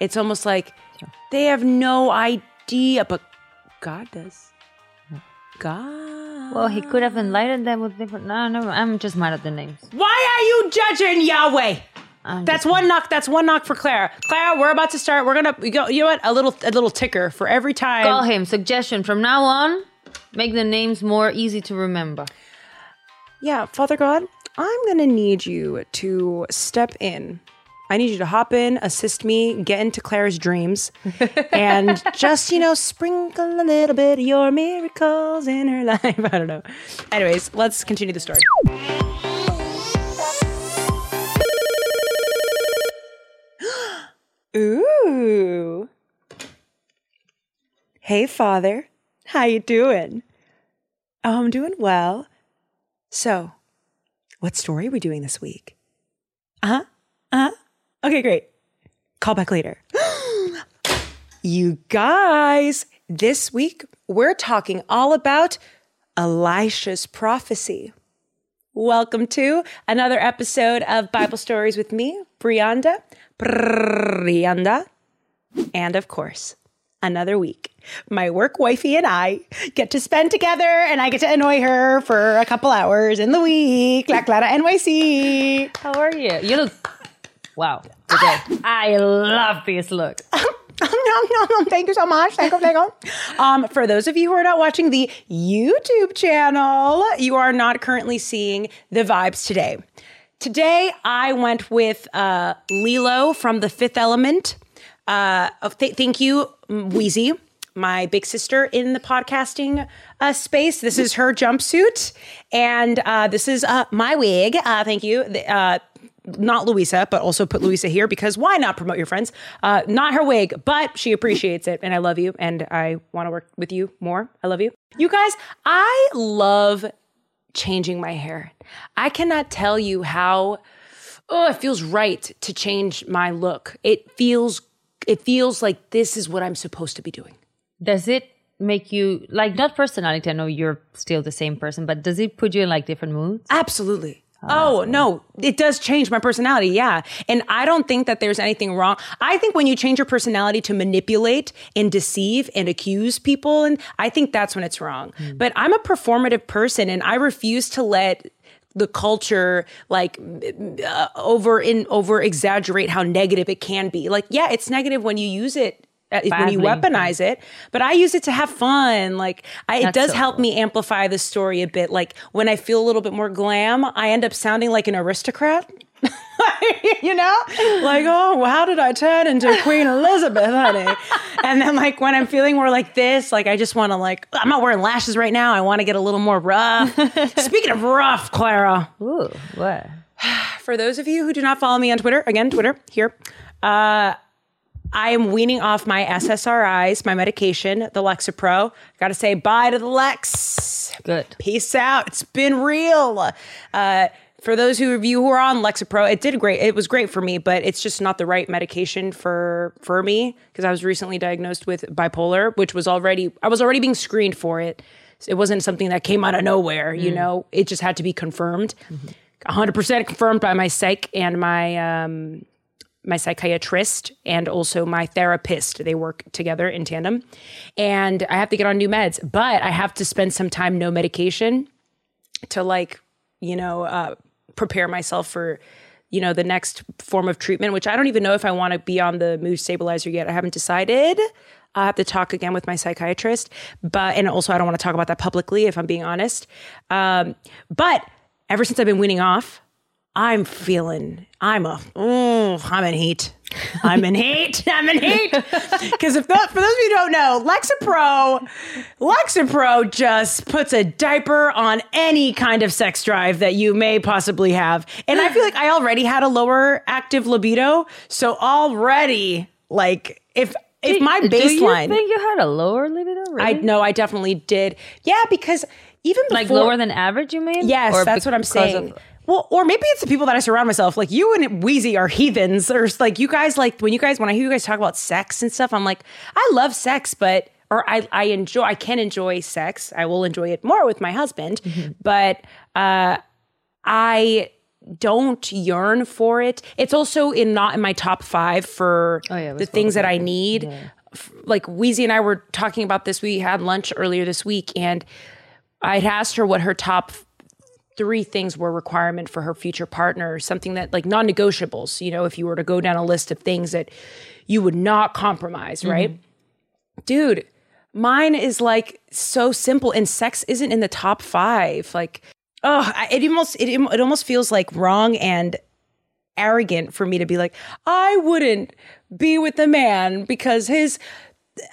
it's almost like they have no idea, but God does. God. Well, he could have enlightened them with different. No, no, I'm just mad at the names. Why are you judging Yahweh? I'm That's one knock. That's one knock for Clara. Clara, we're about to start. We're gonna we go. You know what? A little a little ticker for every time. Call him. Suggestion from now on. Make the names more easy to remember. Yeah, Father God, I'm gonna need you to step in. I need you to hop in, assist me, get into Claire's dreams, and just, you know, sprinkle a little bit of your miracles in her life. I don't know. Anyways, let's continue the story. Ooh. Hey, Father. How you doing? Oh, I'm doing well. So, what story are we doing this week? Uh huh. Okay, great. Call back later. you guys, this week we're talking all about Elisha's prophecy. Welcome to another episode of Bible Stories with me, Brianda. Brianda. And of course, another week. My work wifey and I get to spend together, and I get to annoy her for a couple hours in the week. La Clara NYC. How are you? You look. Wow. I love this look. Thank you so much. Thank you, thank you. Um, for those of you who are not watching the YouTube channel, you are not currently seeing the vibes today. Today, I went with uh, Leeloo from The Fifth Element. Uh, oh, th- thank you, Wheezy, my big sister in the podcasting uh, space. This is her jumpsuit, and uh, this is uh, my wig. Uh, thank you. Not Louisa, but also put Louisa here because why not promote your friends? Uh, not her wig, but she appreciates it, and I love you, and I want to work with you more. I love you, you guys. I love changing my hair. I cannot tell you how oh, it feels right to change my look. It feels it feels like this is what I'm supposed to be doing. Does it make you like not personality? I know you're still the same person, but does it put you in like different moods? Absolutely. Oh, no, it does change my personality. Yeah. And I don't think that there's anything wrong. I think when you change your personality to manipulate and deceive and accuse people, and I think that's when it's wrong. But I'm a performative person and I refuse to let the culture like uh, over in over exaggerate how negative it can be. Like, yeah, it's negative when you use it. Uh, When you weaponize it, but I use it to have fun. Like, I, it does so help cool. me amplify the story a bit. Like when I feel a little bit more glam, I end up sounding like an aristocrat. you know, like oh, how did I turn into Queen Elizabeth, honey? And then like when I'm feeling more like this, like I just want to like I'm not wearing lashes right now. I want to get a little more rough. Speaking of rough, Clara, Ooh, what? for those of you who do not follow me on Twitter, again, Twitter here. Uh, I am weaning off my SSRIs, my medication, the Lexapro. Got to say bye to the Lex. Good. Peace out. It's been real. Uh, for those who of you who are on Lexapro, it did great. It was great for me, but it's just not the right medication for for me because I was recently diagnosed with bipolar, which was already I was already being screened for it. It wasn't something that came out of nowhere, you know. It just had to be confirmed, 100% confirmed by my psych and my um, my psychiatrist and also my therapist. They work together in tandem. And I have to get on new meds, but I have to spend some time no medication to like, you know, uh, prepare myself for, you know, the next form of treatment, which I don't even know if I want to be on the mood stabilizer yet. I haven't decided. I have to talk again with my psychiatrist, but and also I don't want to talk about that publicly if I'm being honest. Um, but ever since I've been weaning off, I'm feeling I'm a oh I'm in heat. I'm in heat. I'm in heat. Because if that, for those of you who don't know, Lexapro, Lexapro just puts a diaper on any kind of sex drive that you may possibly have. And I feel like I already had a lower active libido, so already like if if my Do you baseline, think you had a lower libido? I Really? know I definitely did. Yeah, because even like lower than average. You mean? Yes, that's what I'm saying. of- well, or maybe it's the people that I surround myself. Like you and Wheezy are heathens, or like you guys like when you guys when I hear you guys talk about sex and stuff. I'm like, I love sex, but or I I enjoy I can enjoy sex. I will enjoy it more with my husband, Mm-hmm. but uh, I don't yearn for it. It's also in not in my top five for Oh, yeah, the things that I need. F- Like Wheezy and I were talking about this. We had lunch earlier this week, and I'd asked her what her top three things were requirement for her future partner, something that like non-negotiables. You know, if you were to go down a list of things that you would not compromise, right? Dude, mine is like so simple, and sex isn't in the top five. Like, oh, it almost it, it almost feels like wrong and arrogant for me to be like, I wouldn't be with a man because his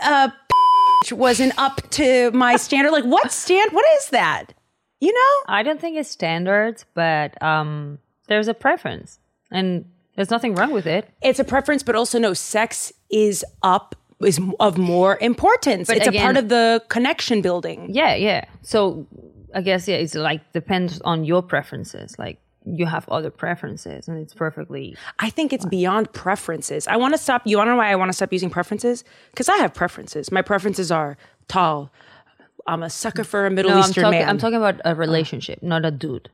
uh wasn't up to my standard. Like, what stand? What is that? You know? I don't think it's standards, but um, there's a preference, and there's nothing wrong with it. it's a preference, but also no, sex is up is of more importance. But it's a part of the connection building. Yeah, yeah. So I guess yeah, it's like depends on your preferences. Like you have other preferences, and it's perfectly I think it's beyond preferences. I want to stop. You want to know why I want to stop using preferences? Because I have preferences. My preferences are tall. I'm a sucker for a Middle no. I'm Eastern talking. man. I'm talking about a uh. relationship, not a dude.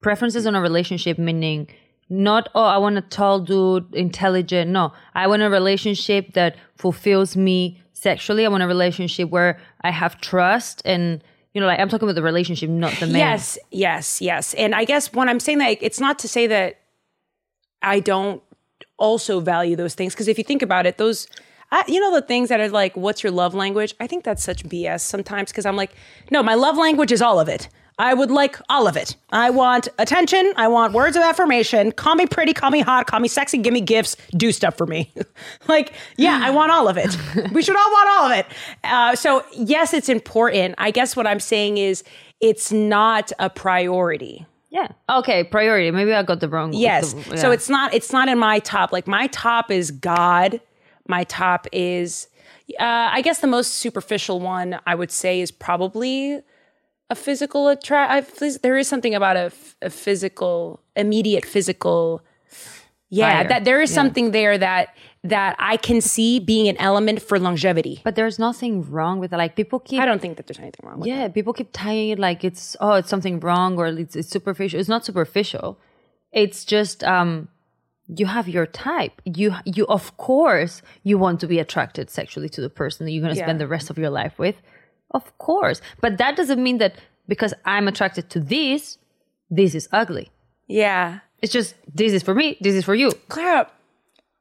Preferences on a relationship meaning not oh I want a tall dude, intelligent. No, I want a relationship that fulfills me sexually. I want a relationship where I have trust and you know like I'm talking about the relationship, not the man. Yes, yes, yes. And I guess when I'm saying that, it's not to say that I don't also value those things. Because if you think about it, those, I, you know, the things that are like, what's your love language? I think that's such BS sometimes because I'm like, no, my love language is all of it. I would like all of it. I want attention. I want words of affirmation. Call me pretty, call me hot, call me sexy, give me gifts, do stuff for me. like, yeah, I want all of it. we should all want all of it. Uh, so, yes, it's important. I guess what I'm saying is it's not a priority. Yeah. Okay. Priority. Maybe I got the wrong. Yes. the- So it's not it's not in my top. Like my top is God. My top is uh, I guess the most superficial one I would say is probably a physical attract. There is something about a, physical, immediate physical. Yeah, Fire. that there is Yeah. something there that that I can see being an element for longevity. But there's nothing wrong with it. Like people keep. I don't think that there's anything wrong with Yeah, people keep tying it like it's oh it's something wrong or it's, it's superficial. It's not superficial. It's just um you have your type. You you of course you want to be attracted sexually to the person that you're going to Yeah. spend the rest of your life with. Of course. But that doesn't mean that because I'm attracted to this, this is ugly. Yeah. It's just this is for me, this is for you. Clara,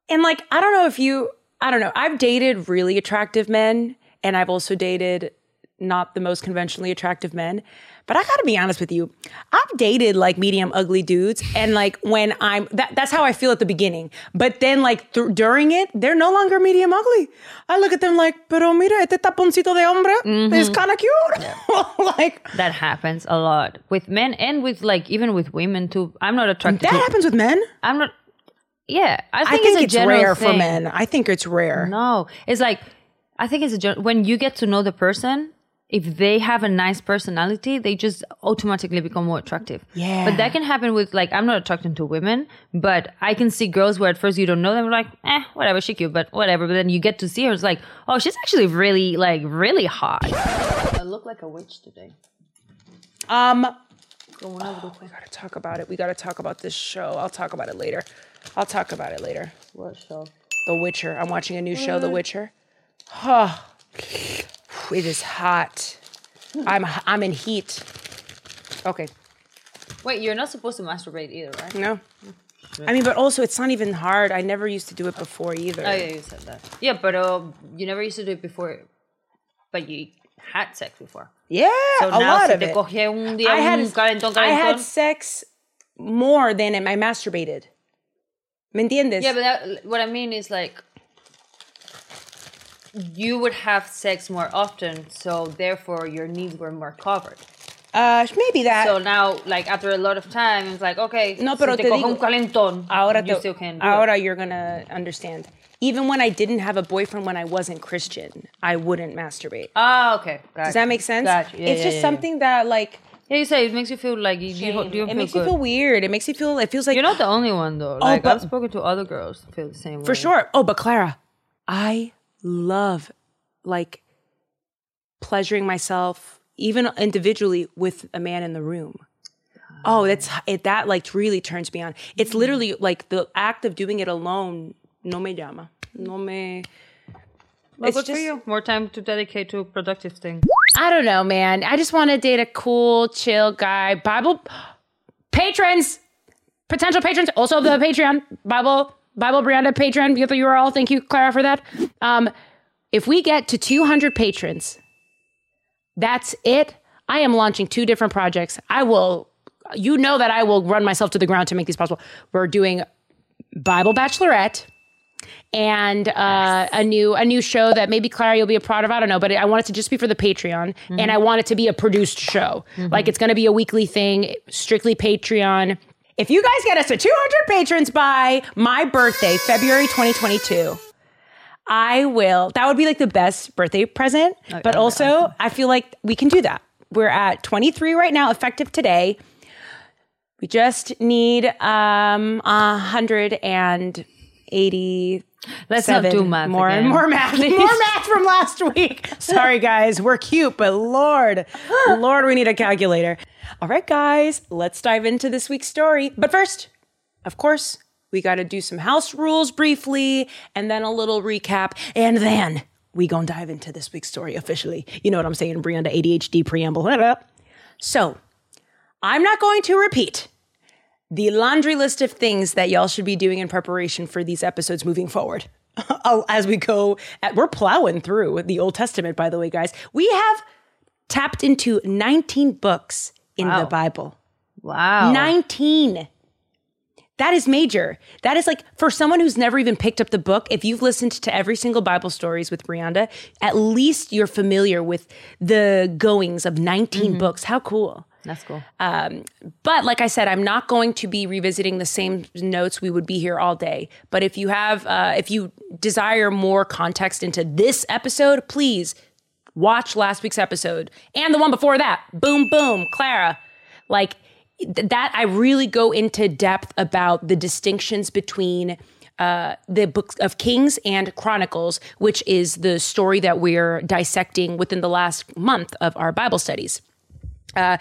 and like, I don't know if you, I don't know. I've dated really attractive men, and I've also dated not the most conventionally attractive men. But I gotta be honest with you, I've dated like medium ugly dudes, and like when I'm that, that's how I feel at the beginning. But then like th- during it, they're no longer medium ugly. I look at them like, pero mira, este taponcito de hombre mm-hmm. is kind of cute. like That happens a lot with men and with like even with women too. I'm not attracted that to happens with men. I'm not Yeah, I I think, think it's, a it's rare for men. I think it's rare. No, it's like I think it's a when you get to know the person. If they have a nice personality, they just automatically become more attractive. Yeah. But that can happen with like I'm not attracted to women, but I can see girls where at first you don't know them, like eh, whatever, she cute, but whatever. But then you get to see her, it's like, oh, she's actually really like really hot. I look like a witch today. Um, we gotta talk about it. We gotta talk about this show. I'll talk about it later. I'll talk about it later. What show? The Witcher. I'm watching a new show, The Witcher. Oh, it is hot. I'm I'm in heat. Okay. Wait, you're not supposed to masturbate either, right? No. I mean, but also it's not even hard. I never used to do it before either. Oh yeah, you said that. Yeah, but uh, you never used to do it before, but you had sex before. Yeah, So a now lot of te it. un día I had, un calentón, I had sex more than I masturbated. ¿Me entiendes? Yeah, but that, what I mean is like you would have sex more often, so therefore your needs were more covered. uh, maybe that. So now, like after a lot of time, it's like okay, No, si pero te te digo- un calentón, ahora, you te- still can. ahora it. you're gonna understand. Even when I didn't have a boyfriend when I wasn't Christian, I wouldn't masturbate. Ah, okay. Gotcha. Does that make sense? Gotcha. Yeah, it's yeah, just yeah, something that like Yeah. you say it makes you feel like you, you, you it makes good. you feel weird. It makes you feel. It feels like You're not the only one though. Like but- I've spoken to other girls feel the same way. for sure. Oh, but Clara, I love like pleasuring myself even individually with a man in the room. Oh, that's it. That like really turns me on. It's mm-hmm. literally like the act of doing it alone. No me llama. No me. Well, It's good for just- you. More time to dedicate to productive things. I don't know, man. I just want to date a cool, chill guy. Bible patrons, potential patrons, also the Patreon Bible Bible Brianda Patreon. Get the URL. Thank you, Clara, for that. Um, if we get to 200 patrons, that's it. I am launching two different projects. I will, you know, that I will run myself to the ground to make these possible. We're doing Bible Bachelorette and uh, a new a new show that maybe Clara you'll be a part of. I don't know, but I want it to just be for the Patreon, and I want it to be a produced show. Like it's going to be a weekly thing, strictly Patreon. If you guys get us to 200 patrons by my birthday, February 2022. I will. That would be like the best birthday present. but also, I feel like we can do that. We're at 23 right now, effective today. We just need um 180 Let's not do math more again. more math. More math from last week. Sorry guys. We're cute but lord lord we need a calculator. All right guys. Let's dive into this week's story. But first of course we got to do some house rules briefly and then a little recap and then we gonna dive into this week's story officially. You know what i'm saying brianda adhd preamble. So i'm not going to repeat the laundry list of things that y'all should be doing in preparation for these episodes moving forward. Oh, as we go, at, we're plowing through the Old Testament, by the way, guys. We have tapped into 19 books in the Bible. Wow. 19. That is major. That is like for someone who's never even picked up the book, if you've listened to every single Bible stories with Brianda, at least you're familiar with the goings of 19 mm-hmm. books. How cool. That's cool. Um, but like I said, I'm not going to be revisiting the same notes. We would be here all day. But if you have, uh, if you desire more context into this episode, please watch last week's episode and the one before that. Boom, boom, Clara. Like th- that, I really go into depth about the distinctions between uh, the book of Kings and Chronicles, which is the story that we're dissecting within the last month of our Bible studies. Uh,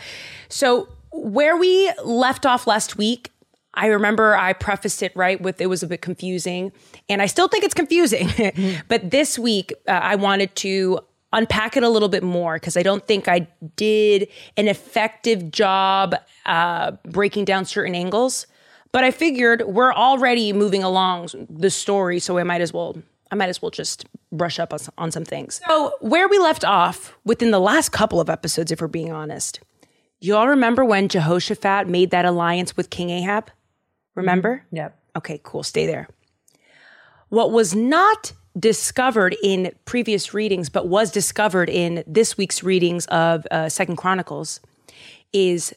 so where we left off last week, I remember I prefaced it right with it was a bit confusing, and I still think it's confusing. but this week, uh, I wanted to unpack it a little bit more because I don't think I did an effective job uh, breaking down certain angles. But I figured we're already moving along the story, so I might as well I might as well just brush up on, on some things. So, where we left off within the last couple of episodes, if we're being honest, you all remember when Jehoshaphat made that alliance with King Ahab? Remember? Yep. Okay, cool. Stay there. What was not discovered in previous readings, but was discovered in this week's readings of uh, Second Chronicles, is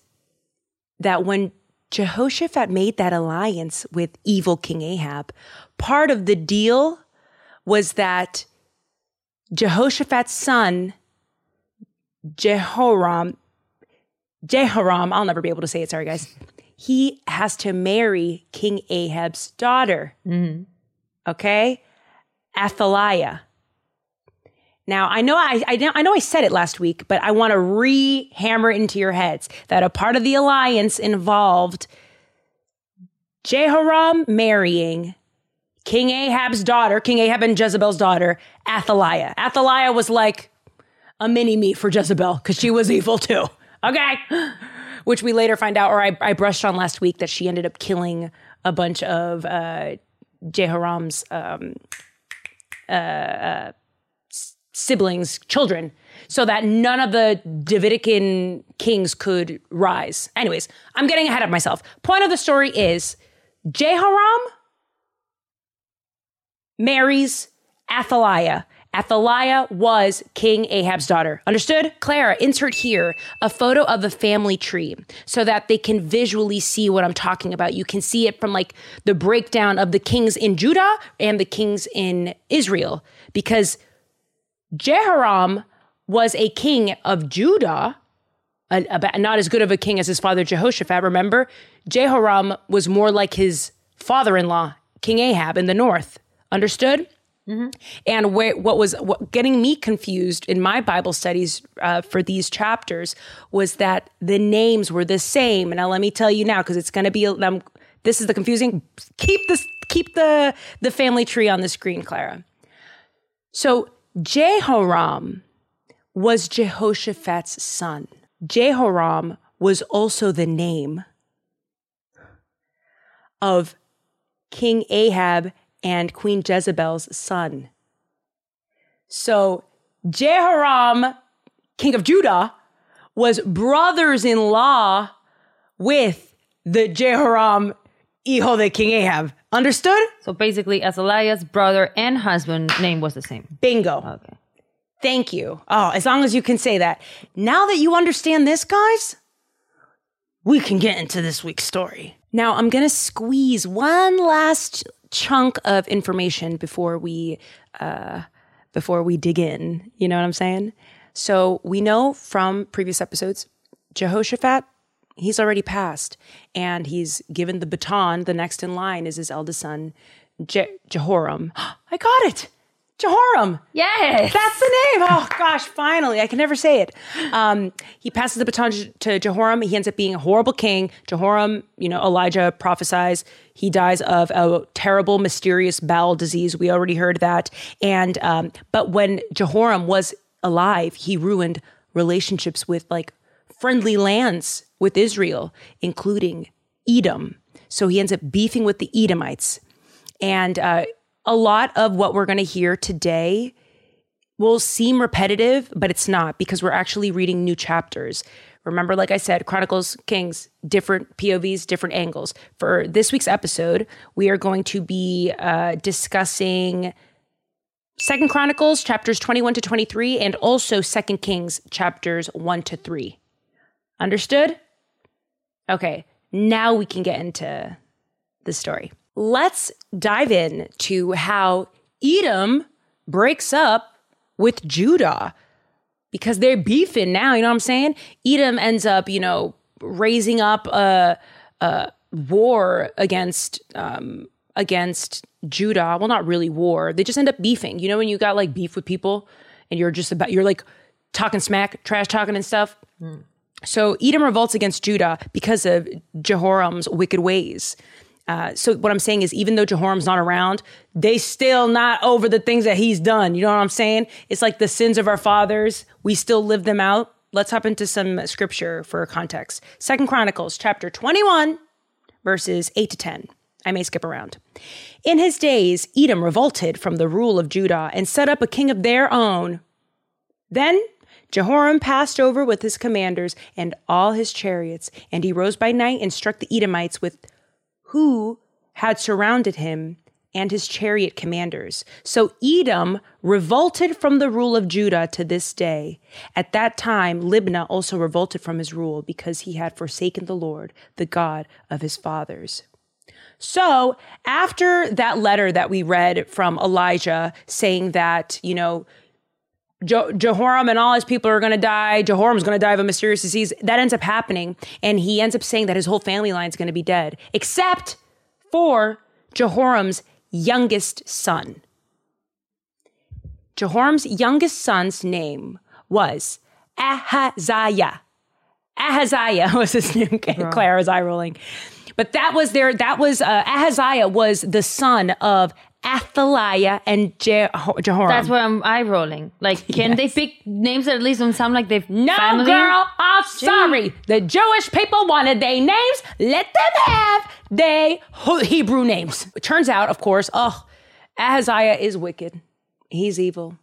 that when Jehoshaphat made that alliance with evil King Ahab, part of the deal was that Jehoshaphat's son, Jehoram, Jehoram, I'll never be able to say it, sorry guys, he has to marry King Ahab's daughter. Mm-hmm. Okay? Athaliah. Now I know I, I know I know I said it last week, but I want to re-hammer it into your heads that a part of the alliance involved Jehoram marrying King Ahab's daughter, King Ahab and Jezebel's daughter, Athaliah. Athaliah was like a mini me for Jezebel because she was evil too. Okay. Which we later find out, or I, I brushed on last week, that she ended up killing a bunch of uh, Jehoram's um, uh, uh, siblings, children, so that none of the Davidican kings could rise. Anyways, I'm getting ahead of myself. Point of the story is Jehoram marries Athaliah. Athaliah was King Ahab's daughter. Understood? Clara, insert here a photo of the family tree so that they can visually see what I'm talking about. You can see it from like the breakdown of the kings in Judah and the kings in Israel because Jehoram was a king of Judah, not as good of a king as his father Jehoshaphat. Remember, Jehoram was more like his father in law, King Ahab, in the north. Understood? And where, what was what, getting me confused in my Bible studies uh, for these chapters was that the names were the same. And now let me tell you now, because it's going to be. Um, this is the confusing. Keep this. Keep the the family tree on the screen, Clara. So Jehoram was Jehoshaphat's son. Jehoram was also the name of King Ahab and Queen Jezebel's son. So Jehoram, king of Judah, was brothers in law with the Jehoram, hijo de King Ahab. Understood? So basically, Athaliah's brother and husband name was the same. Bingo. Okay. Thank you. Oh, as long as you can say that. Now that you understand this, guys, we can get into this week's story. Now, I'm going to squeeze one last chunk of information before we uh, before we dig in. You know what I'm saying? So we know from previous episodes, Jehoshaphat, he's already passed, and he's given the baton. The next in line is his eldest son, Je- Jehoram. I got it. Jehoram. Yes. That's the name. Oh gosh, finally. I can never say it. Um, he passes the baton to Jehoram. He ends up being a horrible king. Jehoram, you know, Elijah prophesies he dies of a terrible, mysterious bowel disease. We already heard that. And um, but when Jehoram was alive, he ruined relationships with like friendly lands with Israel, including Edom. So he ends up beefing with the Edomites. And uh, a lot of what we're going to hear today will seem repetitive, but it's not because we're actually reading new chapters. Remember, like I said, Chronicles, Kings, different POVs, different angles. For this week's episode, we are going to be uh, discussing Second Chronicles chapters 21 to 23 and also Second Kings chapters 1 to 3. Understood? Okay, now we can get into the story. Let's dive in to how Edom breaks up with Judah because they're beefing now. You know what I'm saying? Edom ends up, you know, raising up a, a war against um, against Judah. Well, not really war. They just end up beefing. You know, when you got like beef with people and you're just about you're like talking smack, trash talking and stuff. So Edom revolts against Judah because of Jehoram's wicked ways. Uh, so what I'm saying is, even though Jehoram's not around, they still not over the things that he's done. You know what I'm saying? It's like the sins of our fathers. We still live them out. Let's hop into some scripture for context. Second Chronicles chapter 21, verses 8 to 10. I may skip around. In his days, Edom revolted from the rule of Judah and set up a king of their own. Then Jehoram passed over with his commanders and all his chariots, and he rose by night and struck the Edomites with who had surrounded him and his chariot commanders. So Edom revolted from the rule of Judah to this day. At that time, Libnah also revolted from his rule because he had forsaken the Lord, the God of his fathers. So, after that letter that we read from Elijah saying that, you know, Je- Jehoram and all his people are going to die. Jehoram's going to die of a mysterious disease. That ends up happening. And he ends up saying that his whole family line is going to be dead, except for Jehoram's youngest son. Jehoram's youngest son's name was Ahaziah. Ahaziah was his name. Claire is eye rolling. But that was their, that was, uh, Ahaziah was the son of Athaliah and Je- Jehoram. That's why I'm eye rolling. Like, can they pick names that at least don't sound like they've No, family? girl, I'm sorry. The Jewish people wanted their names. Let them have they Hebrew names. It turns out, of course, oh, Ahaziah is wicked. He's evil.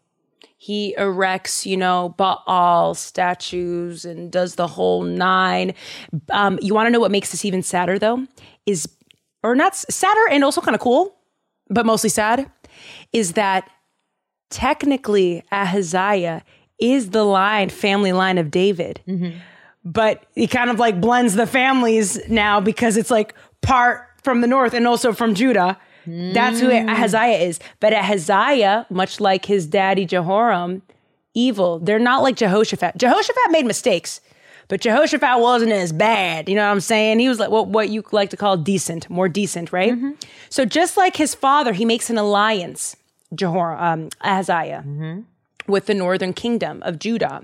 He erects, you know, Baal statues and does the whole nine. Um, you want to know what makes this even sadder, though? Is, or not sadder and also kind of cool, but mostly sad, is that technically Ahaziah is the line, family line of David. Mm-hmm. But he kind of like blends the families now because it's like part from the north and also from Judah. That's who mm. Ahaziah is. But Ahaziah, much like his daddy Jehoram, evil. They're not like Jehoshaphat. Jehoshaphat made mistakes, but Jehoshaphat wasn't as bad. You know what I'm saying? He was like what, what you like to call decent, more decent, right? So just like his father, he makes an alliance Jehoram, um, Ahaziah with the northern kingdom of Judah.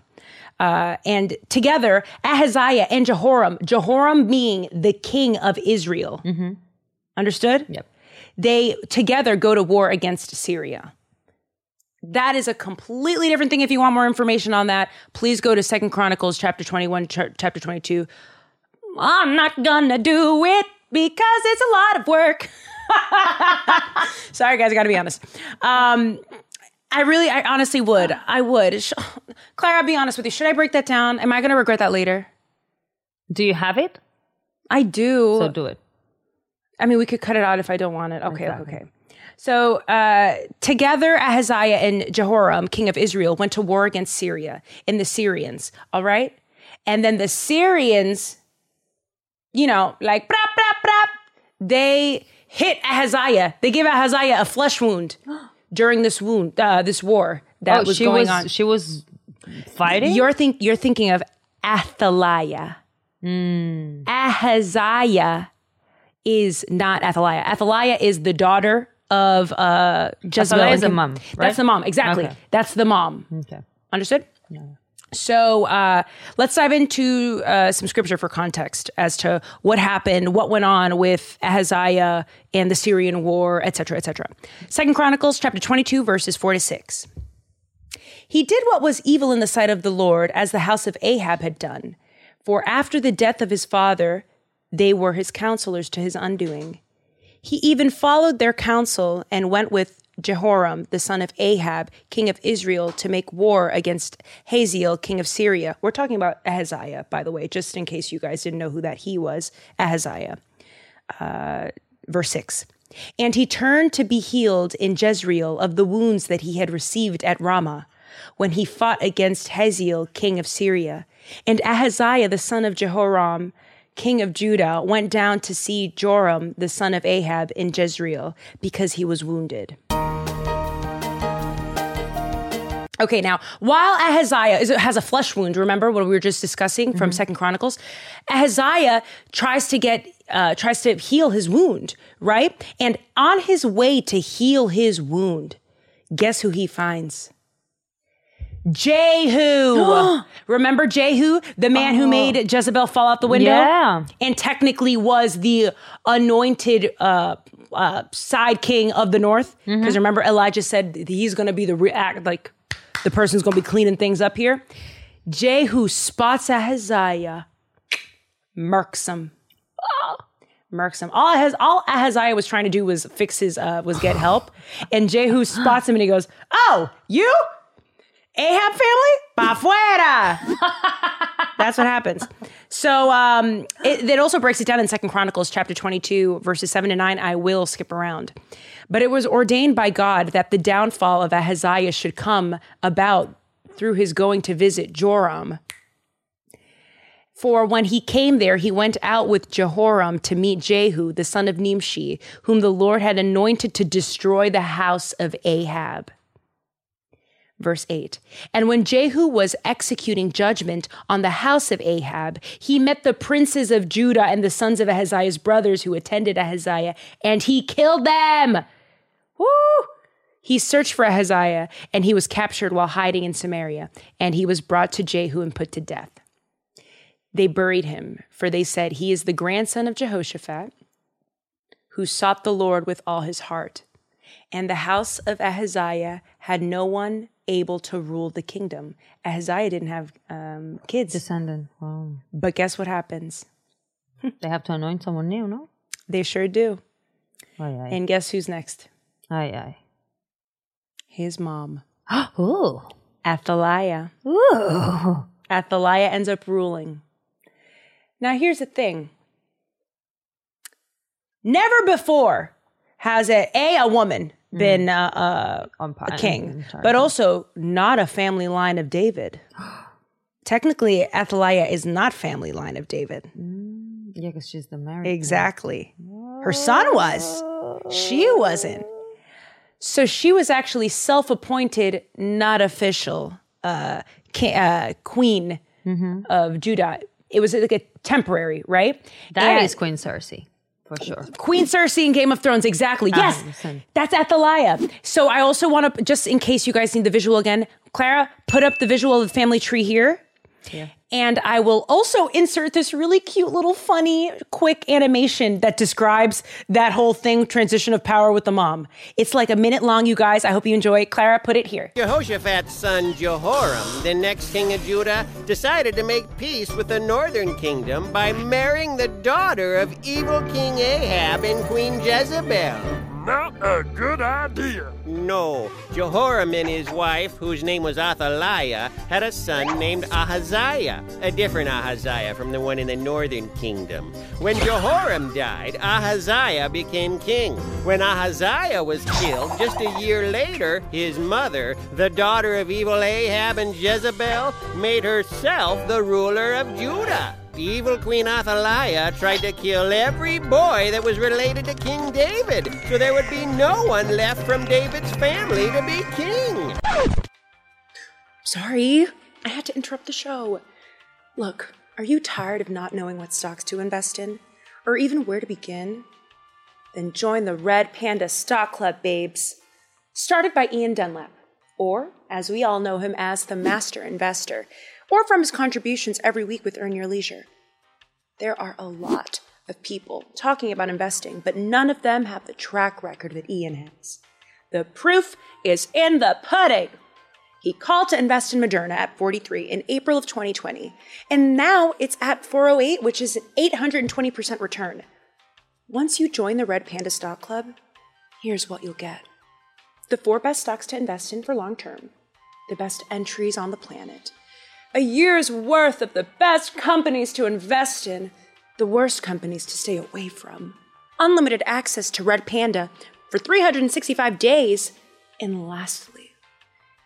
Uh, and together, Ahaziah and Jehoram, Jehoram being the king of Israel. Understood? Yep. They together go to war against Syria. That is a completely different thing. If you want more information on that, please go to Second Chronicles chapter 21, ch- chapter 22. I'm not gonna do it because it's a lot of work. Sorry, guys, I gotta be honest. Um, I really, I honestly would. I would. Sh- Claire, I'll be honest with you. Should I break that down? Am I gonna regret that later? Do you have it? I do. So do it. I mean, we could cut it out if I don't want it. Okay, okay. So uh, together, Ahaziah and Jehoram, king of Israel, went to war against Syria and the Syrians. All right, and then the Syrians, you know, like brap brap brap, they hit Ahaziah. They gave Ahaziah a flesh wound during this wound, uh, this war that was Oh, she going was on. she was fighting. You're think you're thinking of Athaliah. Hmm. Ahaziah is not Athaliah. Athaliah is the daughter of uh, Jezebel. And- the mom, right? That's the mom. Exactly. Okay. That's the mom. okay. Understood? So uh, let's dive into uh, some scripture for context as to what happened, what went on with Ahaziah and the Syrian war, etc., etc. Second Chronicles chapter 22, verses 4 to 6. He did what was evil in the sight of the Lord, as the house of Ahab had done. For after the death of his father, they were his counselors to his undoing. He even followed their counsel and went with Jehoram, the son of Ahab, king of Israel, to make war against Hazael, king of Syria. We're talking about Ahaziah, by the way, just in case you guys didn't know who that he was. Ahaziah. Uh, verse 6. And he turned to be healed in Jezreel of the wounds that he had received at Ramah, when he fought against Hazael, king of Syria. And Ahaziah, the son of Jehoram, king of Judah, went down to see Joram, the son of Ahab, in Jezreel, because he was wounded. Okay, now while Ahaziah is, has a flesh wound, remember what we were just discussing from Second Chronicles? Ahaziah tries to get uh, tries to heal his wound, right? And on his way to heal his wound, guess who he finds? Jehu. remember Jehu, the man who made Jezebel fall out the window? Yeah. and technically was the anointed uh, uh, side king of the north. Because remember, Elijah said he's going to be the react like the person's going to be cleaning things up here. Jehu spots Ahaziah, murks him. Murks him. All, Ahaz- all Ahaziah was trying to do was fix his, uh, was get help. And Jehu spots him and he goes, Oh, you? Ahab family? Pa fuera. That's what happens. So um, it, it also breaks it down in Second Chronicles chapter 22, verses 7 to 9. I will skip around. But it was ordained by God that the downfall of Ahaziah should come about through his going to visit Joram. For when he came there, he went out with Jehoram to meet Jehu, the son of Nimshi, whom the Lord had anointed to destroy the house of Ahab. Verse 8 And when Jehu was executing judgment on the house of Ahab, he met the princes of Judah and the sons of Ahaziah's brothers who attended Ahaziah, and he killed them. Woo! He searched for Ahaziah, and he was captured while hiding in Samaria, and he was brought to Jehu and put to death. They buried him, for they said, He is the grandson of Jehoshaphat, who sought the Lord with all his heart. And the house of Ahaziah had no one able to rule the kingdom. Ahaziah didn't have um, kids. Descendant. Wow. But guess what happens? They have to anoint someone new, no? They sure do. Aye, aye. And guess who's next? Aye, aye. His mom, Ooh. Athaliah. Ooh. Athaliah ends up ruling. Now, here's the thing never before has a, a, a woman been uh, uh, On pa- a king, but also not a family line of David. Technically, Athaliah is not family line of David. Yeah, because she's the married. Exactly. Her son was. She wasn't. So she was actually self appointed, not official uh, uh, queen Mm-hmm. of Judah. It was like a temporary, right? That And- is Queen Cersei. For sure. Queen Cersei in Game of Thrones, exactly. Ah, yes, 100%. that's Athaliah. So I also want to, just in case you guys need the visual again, Clara, put up the visual of the family tree here. Yeah. And I will also insert this really cute little funny quick animation that describes that whole thing transition of power with the mom. It's like a minute long, you guys. I hope you enjoy. Clara, put it here. Jehoshaphat's son Jehoram, the next king of Judah, decided to make peace with the northern kingdom by marrying the daughter of evil King Ahab and Queen Jezebel. Not a good idea. No, Jehoram and his wife, whose name was Athaliah, had a son named Ahaziah, a different Ahaziah from the one in the northern kingdom. When Jehoram died, Ahaziah became king. When Ahaziah was killed, just a year later, his mother, the daughter of evil Ahab and Jezebel, made herself the ruler of Judah. Evil Queen Athaliah tried to kill every boy that was related to King David, so there would be no one left from David's family to be king. Sorry, I had to interrupt the show. Look, are you tired of not knowing what stocks to invest in? Or even where to begin? Then join the Red Panda Stock Club, babes. Started by Ian Dunlap, or as we all know him as the Master Investor, or from his contributions every week with Earn Your Leisure. There are a lot of people talking about investing, but none of them have the track record that Ian has. The proof is in the pudding. He called to invest in Moderna at 43 in April of 2020, and now it's at 408, which is an 820% return. Once you join the Red Panda Stock Club, here's what you'll get the four best stocks to invest in for long term, the best entries on the planet, a year's worth of the best companies to invest in, the worst companies to stay away from, unlimited access to Red Panda for 365 days, and lastly,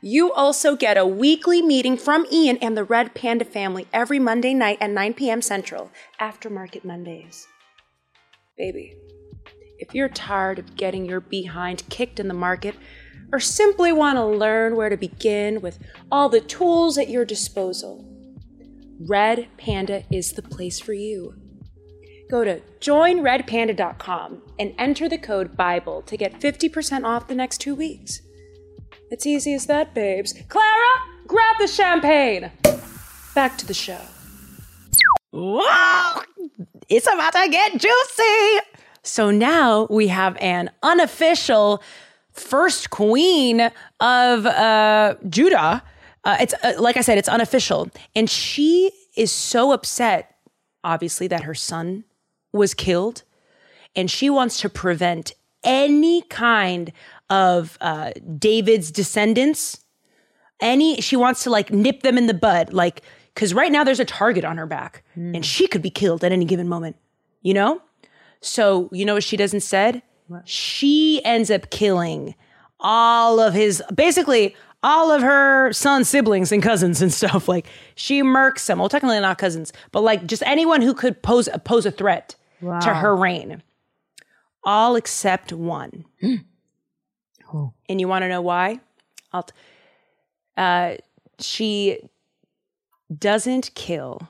you also get a weekly meeting from Ian and the Red Panda family every Monday night at 9 p.m. Central, after Market Mondays. Baby, if you're tired of getting your behind kicked in the market, or simply want to learn where to begin with all the tools at your disposal, Red Panda is the place for you. Go to joinredpanda.com and enter the code BIBLE to get 50% off the next two weeks. It's easy as that, babes. Clara, grab the champagne! Back to the show. Wow! It's about to get juicy! So now we have an unofficial first queen of uh, Judah. Uh, it's uh, like I said, it's unofficial, and she is so upset, obviously, that her son was killed, and she wants to prevent any kind of uh, David's descendants. Any, she wants to like nip them in the bud, like because right now there's a target on her back, and she could be killed at any given moment. You know, so you know what she does She ends up killing all of his basically all of her son's siblings and cousins and stuff. Like she murks them. Well, technically not cousins, but like just anyone who could pose pose a threat to her reign. All except one. And you want to know why? I'll t- uh, she doesn't kill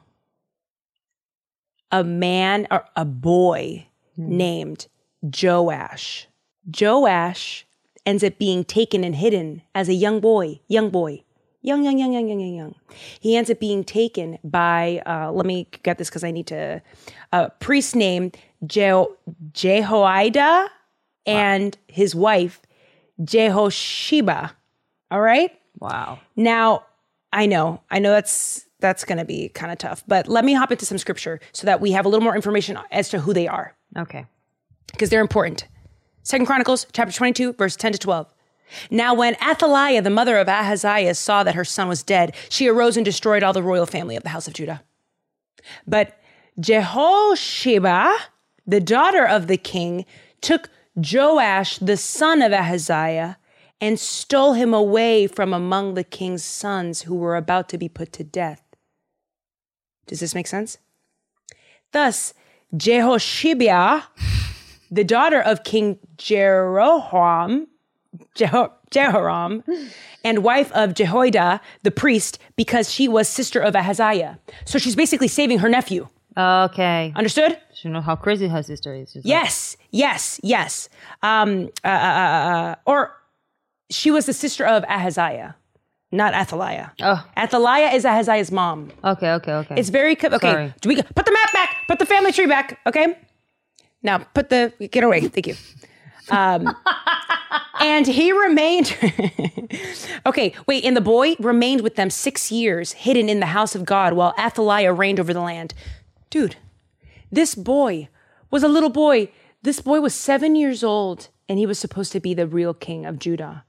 a man or a boy named Joash. Joash ends up being taken and hidden as a young boy, young boy, young, young, young, young, young, young, young. He ends up being taken by, uh, let me get this because I need to, a priest named Je- Jehoiada and his wife, Jehosheba. All right? Wow. Now, I know, I know that's that's going to be kind of tough, but let me hop into some scripture so that we have a little more information as to who they are Okay. Because they're important. Second Chronicles chapter 22 verse 10 to 12. Now when Athaliah, the mother of Ahaziah, saw that her son was dead, she arose and destroyed all the royal family of the house of Judah. But Jehosheba, the daughter of the king, took Joash, the son of Ahaziah, and stole him away from among the king's sons who were about to be put to death. Does this make sense? Thus, Jehosheba, the daughter of King Jeroham, Jeho- Jehoram, and wife of Jehoiada, the priest, because she was sister of Ahaziah. So she's basically saving her nephew. Okay. Understood? You know how crazy her sister is. She's like, Yes, yes, yes. Um, uh, uh, uh, or she was the sister of Ahaziah, not Athaliah. Oh. Athaliah is Ahaziah's mom. Okay, okay, okay. It's very co- okay. Sorry. Do we put the map back? Put the family tree back. Okay. Now put the get away. Thank you. Um, and he remained. okay, wait. And the boy remained with them six years, hidden in the house of God, while Athaliah reigned over the land. Dude, this boy was a little boy. This boy was seven years old, and he was supposed to be the real king of Judah.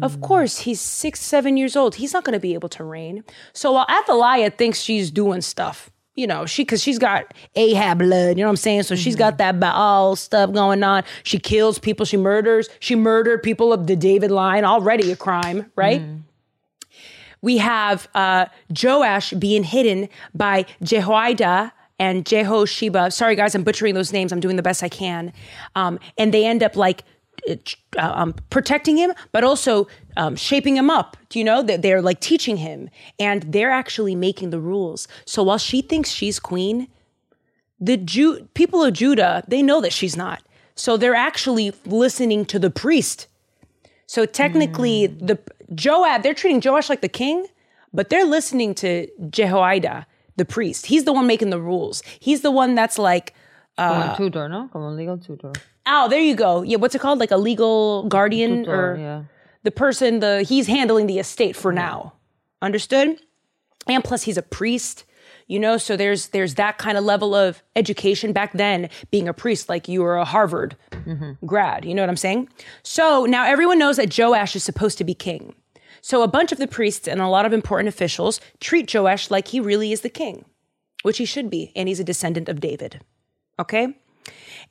Of course, he's six, seven years old. He's not going to be able to reign. So while Athaliah thinks she's doing stuff, you know, she because she's got Ahab blood, you know what I'm saying? So she's got that Baal stuff going on. She kills people. She murders. She murdered people of the David line. Already a crime, right? we have uh, Joash being hidden by Jehoiada and Jehosheba. Sorry, guys, I'm butchering those names. I'm doing the best I can. Um, and they end up like uh, um, protecting him, but also um, shaping him up. Do you know that they're like teaching him, and they're actually making the rules. So while she thinks she's queen, the Jew people of Judah they know that she's not. So they're actually listening to the priest. So technically, the Joab they're treating Joash like the king, but they're listening to Jehoiada, the priest. He's the one making the rules. He's the one that's like, Como tutor, no? Como legal tutor. Oh, there you go. Yeah, what's it called? Like a legal guardian Tutor, or yeah. the person the he's handling the estate for now. Understood? And plus he's a priest, you know, so there's there's that kind of level of education back then being a priest like you were a Harvard mm-hmm. grad, you know what I'm saying? So now everyone knows that Joash is supposed to be king. So a bunch of the priests and a lot of important officials treat Joash like he really is the king, which he should be, and he's a descendant of David. Okay?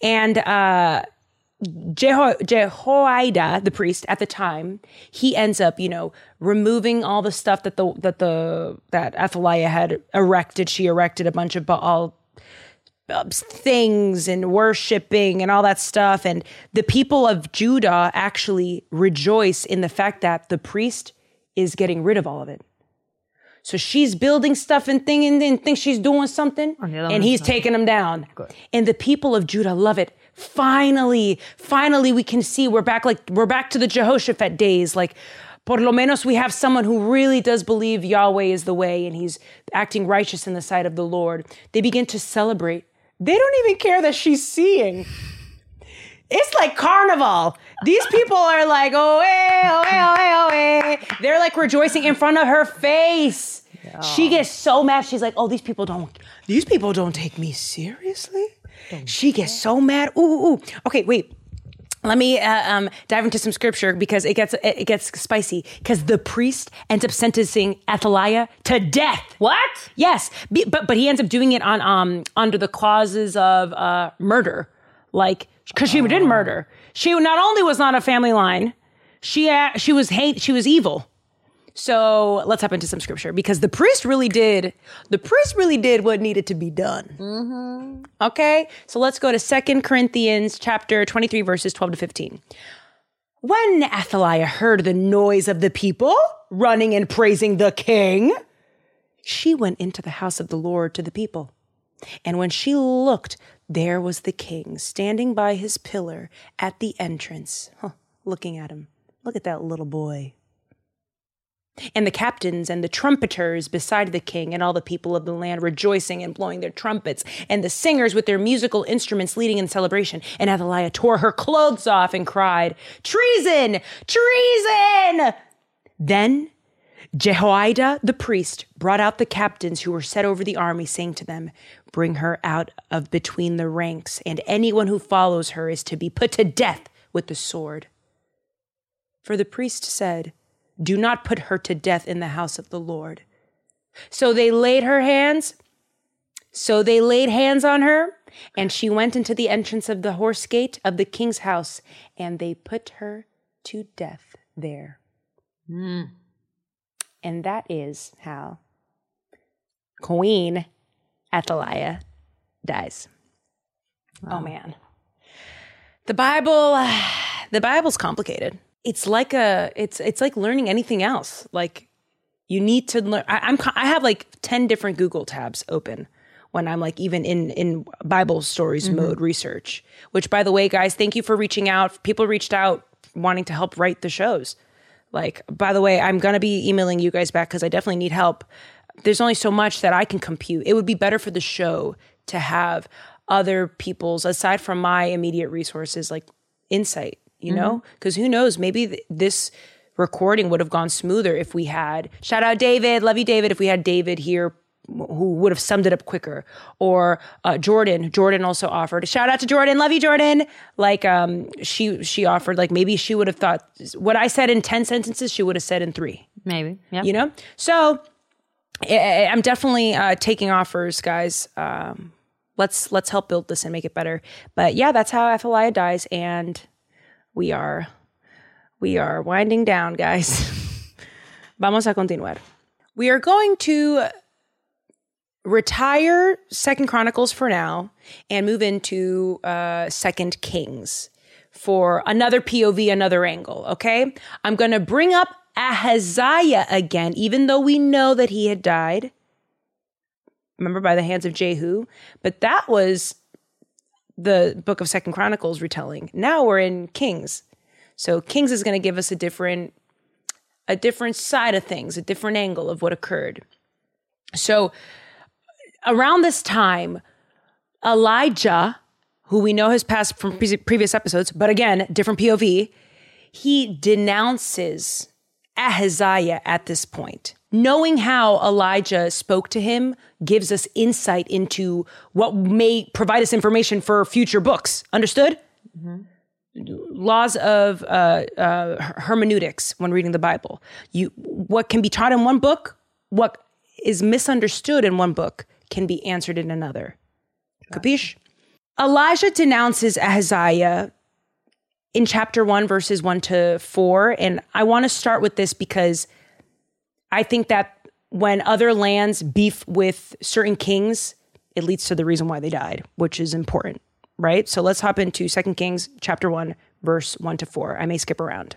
And uh Jeho- Jehoiada, the priest at the time, he ends up, you know, removing all the stuff that the that the that Athaliah had erected. She erected a bunch of Baal uh, things and worshiping and all that stuff. And the people of Judah actually rejoice in the fact that the priest is getting rid of all of it. So she's building stuff and thing and thinks she's doing something, the and he's taking them down. And the people of Judah love it. Finally, finally, we can see we're back. Like we're back to the Jehoshaphat days. Like, por lo menos, we have someone who really does believe Yahweh is the way, and he's acting righteous in the sight of the Lord. They begin to celebrate. They don't even care that she's seeing. It's like carnival. These people are like, oh, eh, oh, eh, oh, eh, oh, eh. They're like rejoicing in front of her face. She gets so mad. She's like, oh, these people don't, these people don't take me seriously. She gets so mad. Ooh, ooh, ooh. Okay, wait. Let me uh, um, dive into some scripture because it gets it gets spicy. Because the priest ends up sentencing Athaliah to death. What? Yes, but but he ends up doing it on um under the clauses of uh murder, like because she did murder. She not only was not a family line, she uh, she was hate she was evil. So let's hop into some scripture because the priest really did the priest really did what needed to be done. Okay, so let's go to Second Corinthians chapter twenty three verses twelve to fifteen. When Athaliah heard the noise of the people running and praising the king, she went into the house of the Lord to the people. And when she looked, there was the king standing by his pillar at the entrance, huh, looking at him. Look at that little boy. And the captains and the trumpeters beside the king and all the people of the land rejoicing and blowing their trumpets, and the singers with their musical instruments leading in celebration. And Athaliah tore her clothes off and cried, Treason! Treason! Then Jehoiada the priest brought out the captains who were set over the army, saying to them, Bring her out of between the ranks, and anyone who follows her is to be put to death with the sword. For the priest said, Do not put her to death in the house of the Lord. So they laid her hands. So they laid hands on her, and she went into the entrance of the horse gate of the king's house, and they put her to death there. Hmm. And that is how Queen Athaliah dies. Oh man. The Bible the Bible's complicated. It's like a it's it's like learning anything else. Like you need to learn I, I'm I have like 10 different Google tabs open when I'm like even in in Bible stories mm-hmm. mode research. Which by the way, guys, thank you for reaching out. People reached out wanting to help write the shows. Like, by the way, I'm gonna be emailing you guys back because I definitely need help. There's only so much that I can compute. It would be better for the show to have other people's, aside from my immediate resources, like insight, you know? Mm-hmm. Because who knows, maybe th- this recording would have gone smoother if we had, shout out David, love you, David, if we had David here who would have summed it up quicker or uh, jordan. Jordan also offered shout out to jordan. Love you jordan. Like um she she offered like maybe she would have thought what i said in 10 sentences she would have said in three. Maybe. Yeah. you know? So I- i'm definitely uh taking offers guys. Um let's let's help build this and make it better. But yeah that's how athaliah dies and we are we are winding down guys. Vamos a continuar. We are going to retire second chronicles for now and move into uh second kings for another pov another angle okay? I'm gonna bring up ahaziah again even though we know that he had died. Remember by the hands of jehu? But that was the book of second chronicles retelling. Now we're in kings. So kings is going to give us a different a different side of things a different angle of what occurred. So around this time, Elijah, who we know has passed from pre- previous episodes, but again, different POV, he denounces Ahaziah at this point. Knowing how Elijah spoke to him gives us insight into what may provide us information for future books. Understood? Laws of uh, uh, hermeneutics when reading the Bible. You, what can be taught in one book, what is misunderstood in one book, can be answered in another. Capiche? Elijah denounces Ahaziah in chapter 1, verses 1 to 4. And I want to start with this because I think that when other lands beef with certain kings, it leads to the reason why they died, which is important, right? So let's hop into 2 Kings chapter 1, verse 1 to 4. I may skip around.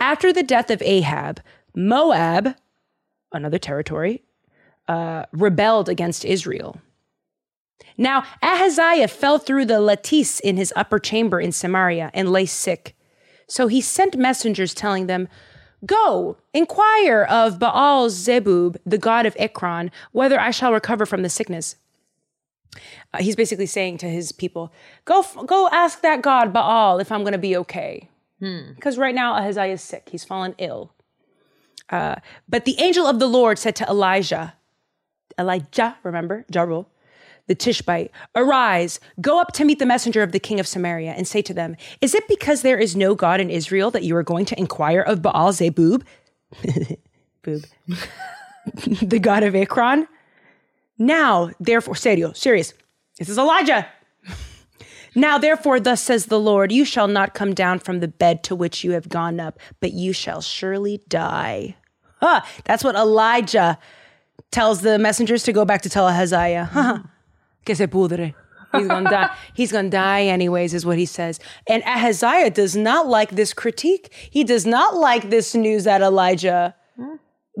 After the death of Ahab, Moab, another territory, uh, rebelled against Israel. Now, Ahaziah fell through the lattice in his upper chamber in Samaria and lay sick. So he sent messengers telling them, Go, inquire of Baal Zebub, the god of Ekron, whether I shall recover from the sickness. Uh, he's basically saying to his people, Go, f- go ask that god Baal if I'm going to be okay. Because right now Ahaziah is sick. He's fallen ill. Uh, but the angel of the Lord said to Elijah, Elijah, remember, Jarul, the Tishbite, arise, go up to meet the messenger of the king of Samaria, and say to them, Is it because there is no God in Israel that you are going to inquire of Baal Zebub? Boob. the god of Ekron? Now, therefore, serio, serious. This is Elijah. Now, therefore, thus says the Lord, you shall not come down from the bed to which you have gone up, but you shall surely die. Huh, that's what Elijah tells the messengers to go back to tell Ahaziah. Huh, que se pudre. He's gonna die. He's gonna die anyways, is what he says. And Ahaziah does not like this critique. He does not like this news that Elijah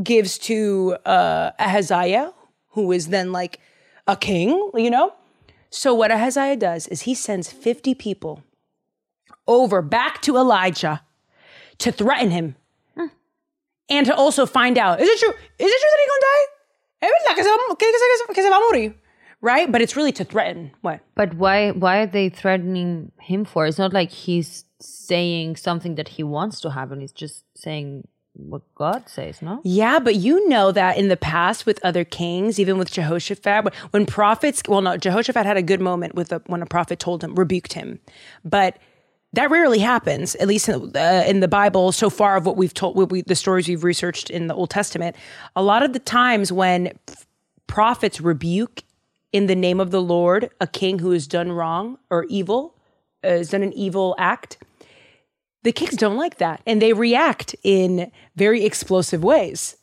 gives to uh, Ahaziah, who is then like a king, you know? So what Ahaziah does is he sends 50 people over back to Elijah to threaten him and to also find out, is it true? Is it true that he's gonna die? Que se va, que, que se- que se va a morir. Right? But it's really to threaten. What? But why why are they threatening him for? It's not like he's saying something that he wants to happen. He's just saying what God says, no? Yeah, but you know that in the past with other kings, even with Jehoshaphat, when- when prophets, well, no, Jehoshaphat had a good moment with a, when a prophet told him, rebuked him, but that rarely happens. At least in, uh, in the Bible, so far of what we've told, what we, the stories we've researched in the Old Testament, a lot of the times when prophets rebuke in the name of the Lord a king who has done wrong or evil, uh, has done an evil act the kings don't like that and they react in very explosive ways.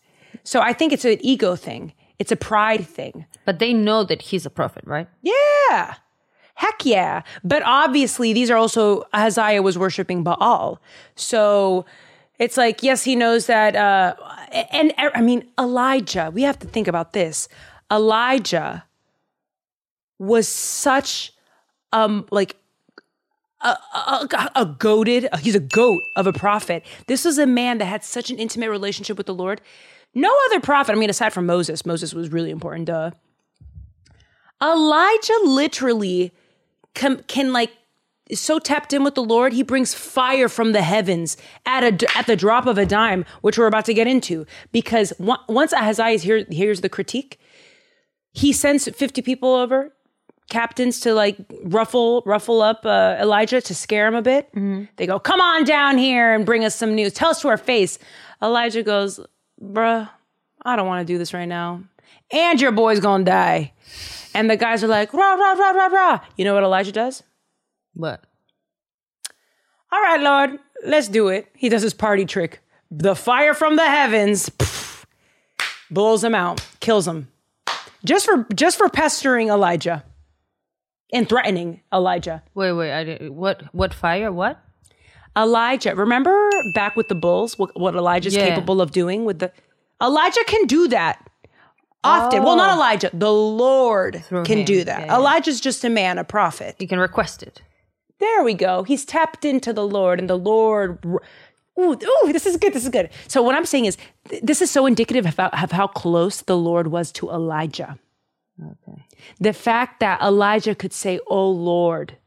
So I think it's an ego thing. It's a pride thing. But they know that he's a prophet, right? Yeah. Heck yeah. But obviously these are also Ahaziah was worshiping Baal. So it's like yes, he knows that uh and I mean Elijah, we have to think about this. Elijah was such um like a, a, a goaded he's a goat of a prophet this was a man that had such an intimate relationship with the lord no other prophet i mean aside from moses moses was really important duh elijah literally can, can like is so tapped in with the lord he brings fire from the heavens at a at the drop of a dime which we're about to get into. Because on- once ahaziah here here's the critique he sends 50 people over captains to like ruffle ruffle up uh, elijah to scare him a bit. They go come on down here and bring us some news. Tell us to our face. Elijah goes bruh i don't want to do this right now and your boy's gonna die and the guys are like rah rah rah rah rah you know what elijah does What? all right, Lord, let's do it. He does his party trick. The fire from the heavens pff, blows him out, kills him. Just for just for pestering Elijah and threatening Elijah. Wait, wait. I what? What fire? What? Elijah, remember back with the bulls, what, what Elijah's Yeah. capable of doing with the Elijah can do that. Often. Well, not oh. Elijah. The Lord Through can him. do that. Yeah, yeah. Elijah's just a man, a prophet. You can request it. There we go. He's tapped into the Lord, and the Lord. Ooh, ooh, this is good. This is good. So what I'm saying is, th- this is so indicative of how, of how close the Lord was to Elijah. Okay. The fact that Elijah could say, "Oh Lord,"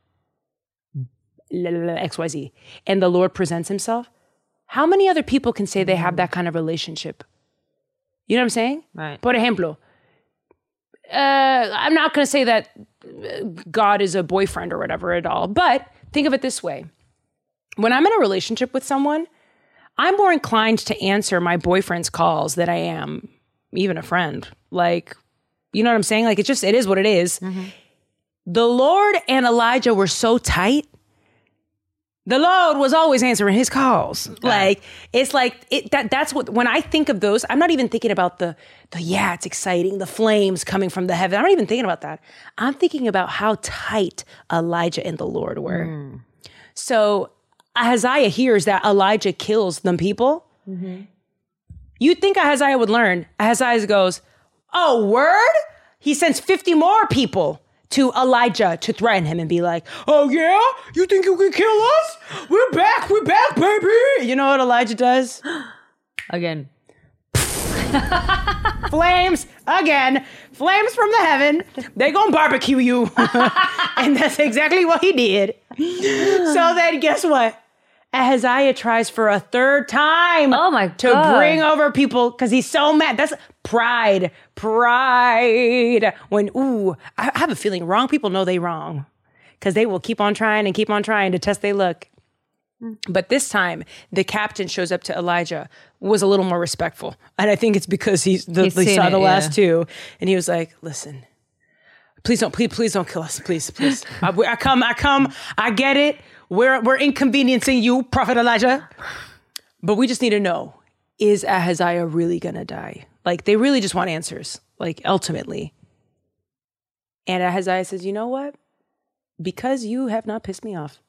X Y Z, and the Lord presents Himself. How many other people can say they have mm. that kind of relationship? You know what I'm saying? Right. Por ejemplo, uh, I'm not going to say that uh, God is a boyfriend or whatever at all, but think of it this way. When I'm in a relationship with someone, I'm more inclined to answer my boyfriend's calls than I am even a friend. Like, you know what I'm saying? Like, it's just, it is what it is. The Lord and Elijah were so tight. The Lord was always answering his calls. Like it's like it that that's what when I think of those, I'm not even thinking about the the yeah, it's exciting, the flames coming from the heaven. I'm not even thinking about that. I'm thinking about how tight Elijah and the Lord were. Mm. So Ahaziah hears that Elijah kills them people. Mm-hmm. You'd think Ahaziah would learn. Ahaziah goes, Oh, word? He sends 50 more people to Elijah to threaten him and be like, Oh, yeah? You think you can kill us? We're back. We're back, baby. You know what Elijah does? Again. Flames again. Flames from the heaven. They gonna barbecue you. and that's exactly what he did. So then guess what? Ahaziah tries for a third time. Oh my to God. bring over people because he's so mad. That's pride. Pride. When ooh, I have a feeling wrong people know they wrong. Because they will keep on trying and keep on trying to test they look. But this time, the captain shows up to Elijah, was a little more respectful. And I think it's because he's the, He's he saw it, the last yeah. two. And he was like, listen, please don't, please, please don't kill us. Please, please. I, I come, I come, I get it. We're, we're inconveniencing you, Prophet Elijah. But we just need to know, is Ahaziah really going to die? Like, they really just want answers, like, ultimately. And Ahaziah says, you know what? Because you have not pissed me off,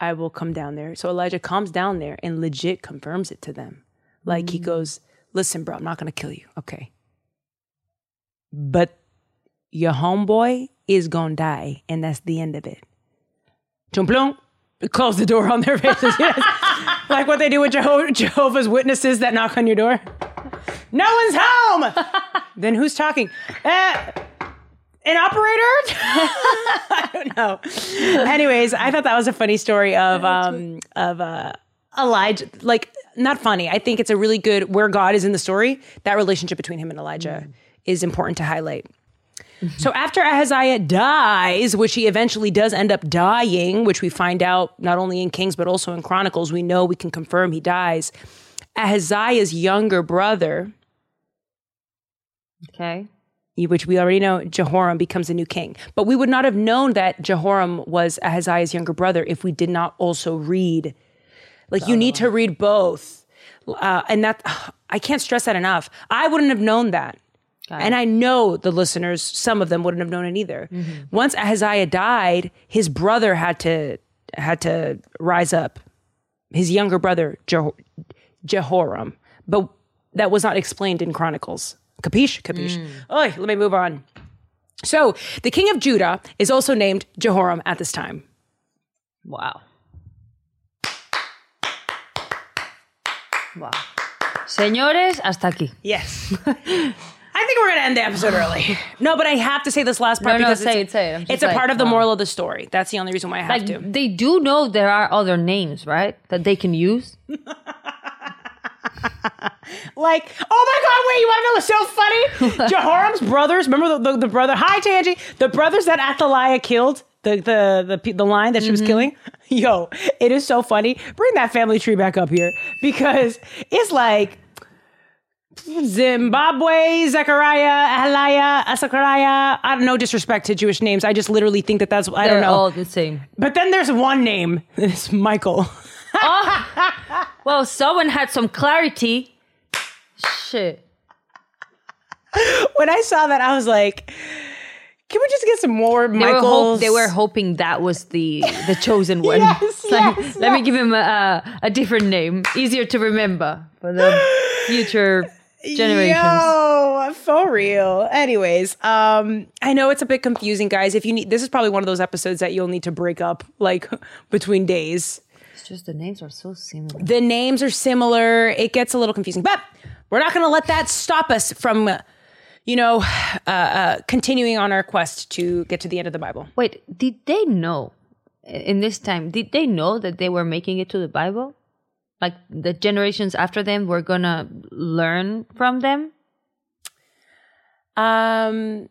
I will come down there. So Elijah comes down there and legit confirms it to them. Like he mm-hmm. goes, Listen, bro, I'm not going to kill you. Okay. But your homeboy is going to die, and that's the end of it. Chumplung, close the door on their faces. Yes. like what they do with Jeho- Jehovah's Witnesses that knock on your door. No one's home. then who's talking? Uh, an operator? I don't know. Anyways, I thought that was a funny story of um of uh Elijah like not funny. I think it's a really good where God is in the story. That relationship between him and Elijah is important to highlight. So after Ahaziah dies, which he eventually does end up dying, which we find out not only in Kings but also in Chronicles, we know we can confirm he dies. Ahaziah's younger brother, Okay. which we already know, Jehoram becomes a new king. But we would not have known that Jehoram was Ahaziah's younger brother if we did not also read. Like you need to read both, uh, and that I can't stress that enough. I wouldn't have known that, and I know the listeners, some of them wouldn't have known it either. Mm-hmm. Once Ahaziah died, his brother had to had to rise up. His younger brother Jeho- Jehoram, but that was not explained in Chronicles. Capiche? Capiche. Mm. Oi, let me move on. So the king of Judah is also named Jehoram at this time. Wow. Wow. Señores, hasta aquí. Yes. I think we're going to end the episode early. No, but I have to say this last part No, no, because say it's, it, say it. I'm just it's a like, part of the wow. moral of the story. That's the only reason why I have Like to. they do know there are other names, right? That they can use. Like, oh my God, wait, you want to know what's so funny? Jehoram's brothers, remember the, the, the brother, hi Tangi, the brothers that Athaliah killed, the, the, the, pe- the line that she was mm-hmm. killing? Yo, it is so funny. Bring that family tree back up here because it's like Zimbabwe, Zechariah, Ahalaya, Zechariah. I don't know, disrespect to Jewish names. I just literally think that that's, I They're don't know. all the same. but then there's one name, it's Michael. Oh, Well, someone had some clarity. Shit. when I saw that, I was like, can we just get some more They were, hope, they were hoping that was the the chosen one. Yes, It's like, yes, let me yes. give him a, a different name, easier to remember for the future generations. Yo, for real. Anyways, um, I know it's a bit confusing, guys. If you need, this is probably one of those episodes that you'll need to break up like between days. It's just the names are so similar. The names are similar. It gets a little confusing, but we're not going to let that stop us from, you know, uh, uh, continuing on our quest to get to the end of the Bible. Wait, did they know in this time? Did they know that they were making it to the Bible? Like the generations after them were gonna learn from them? Um,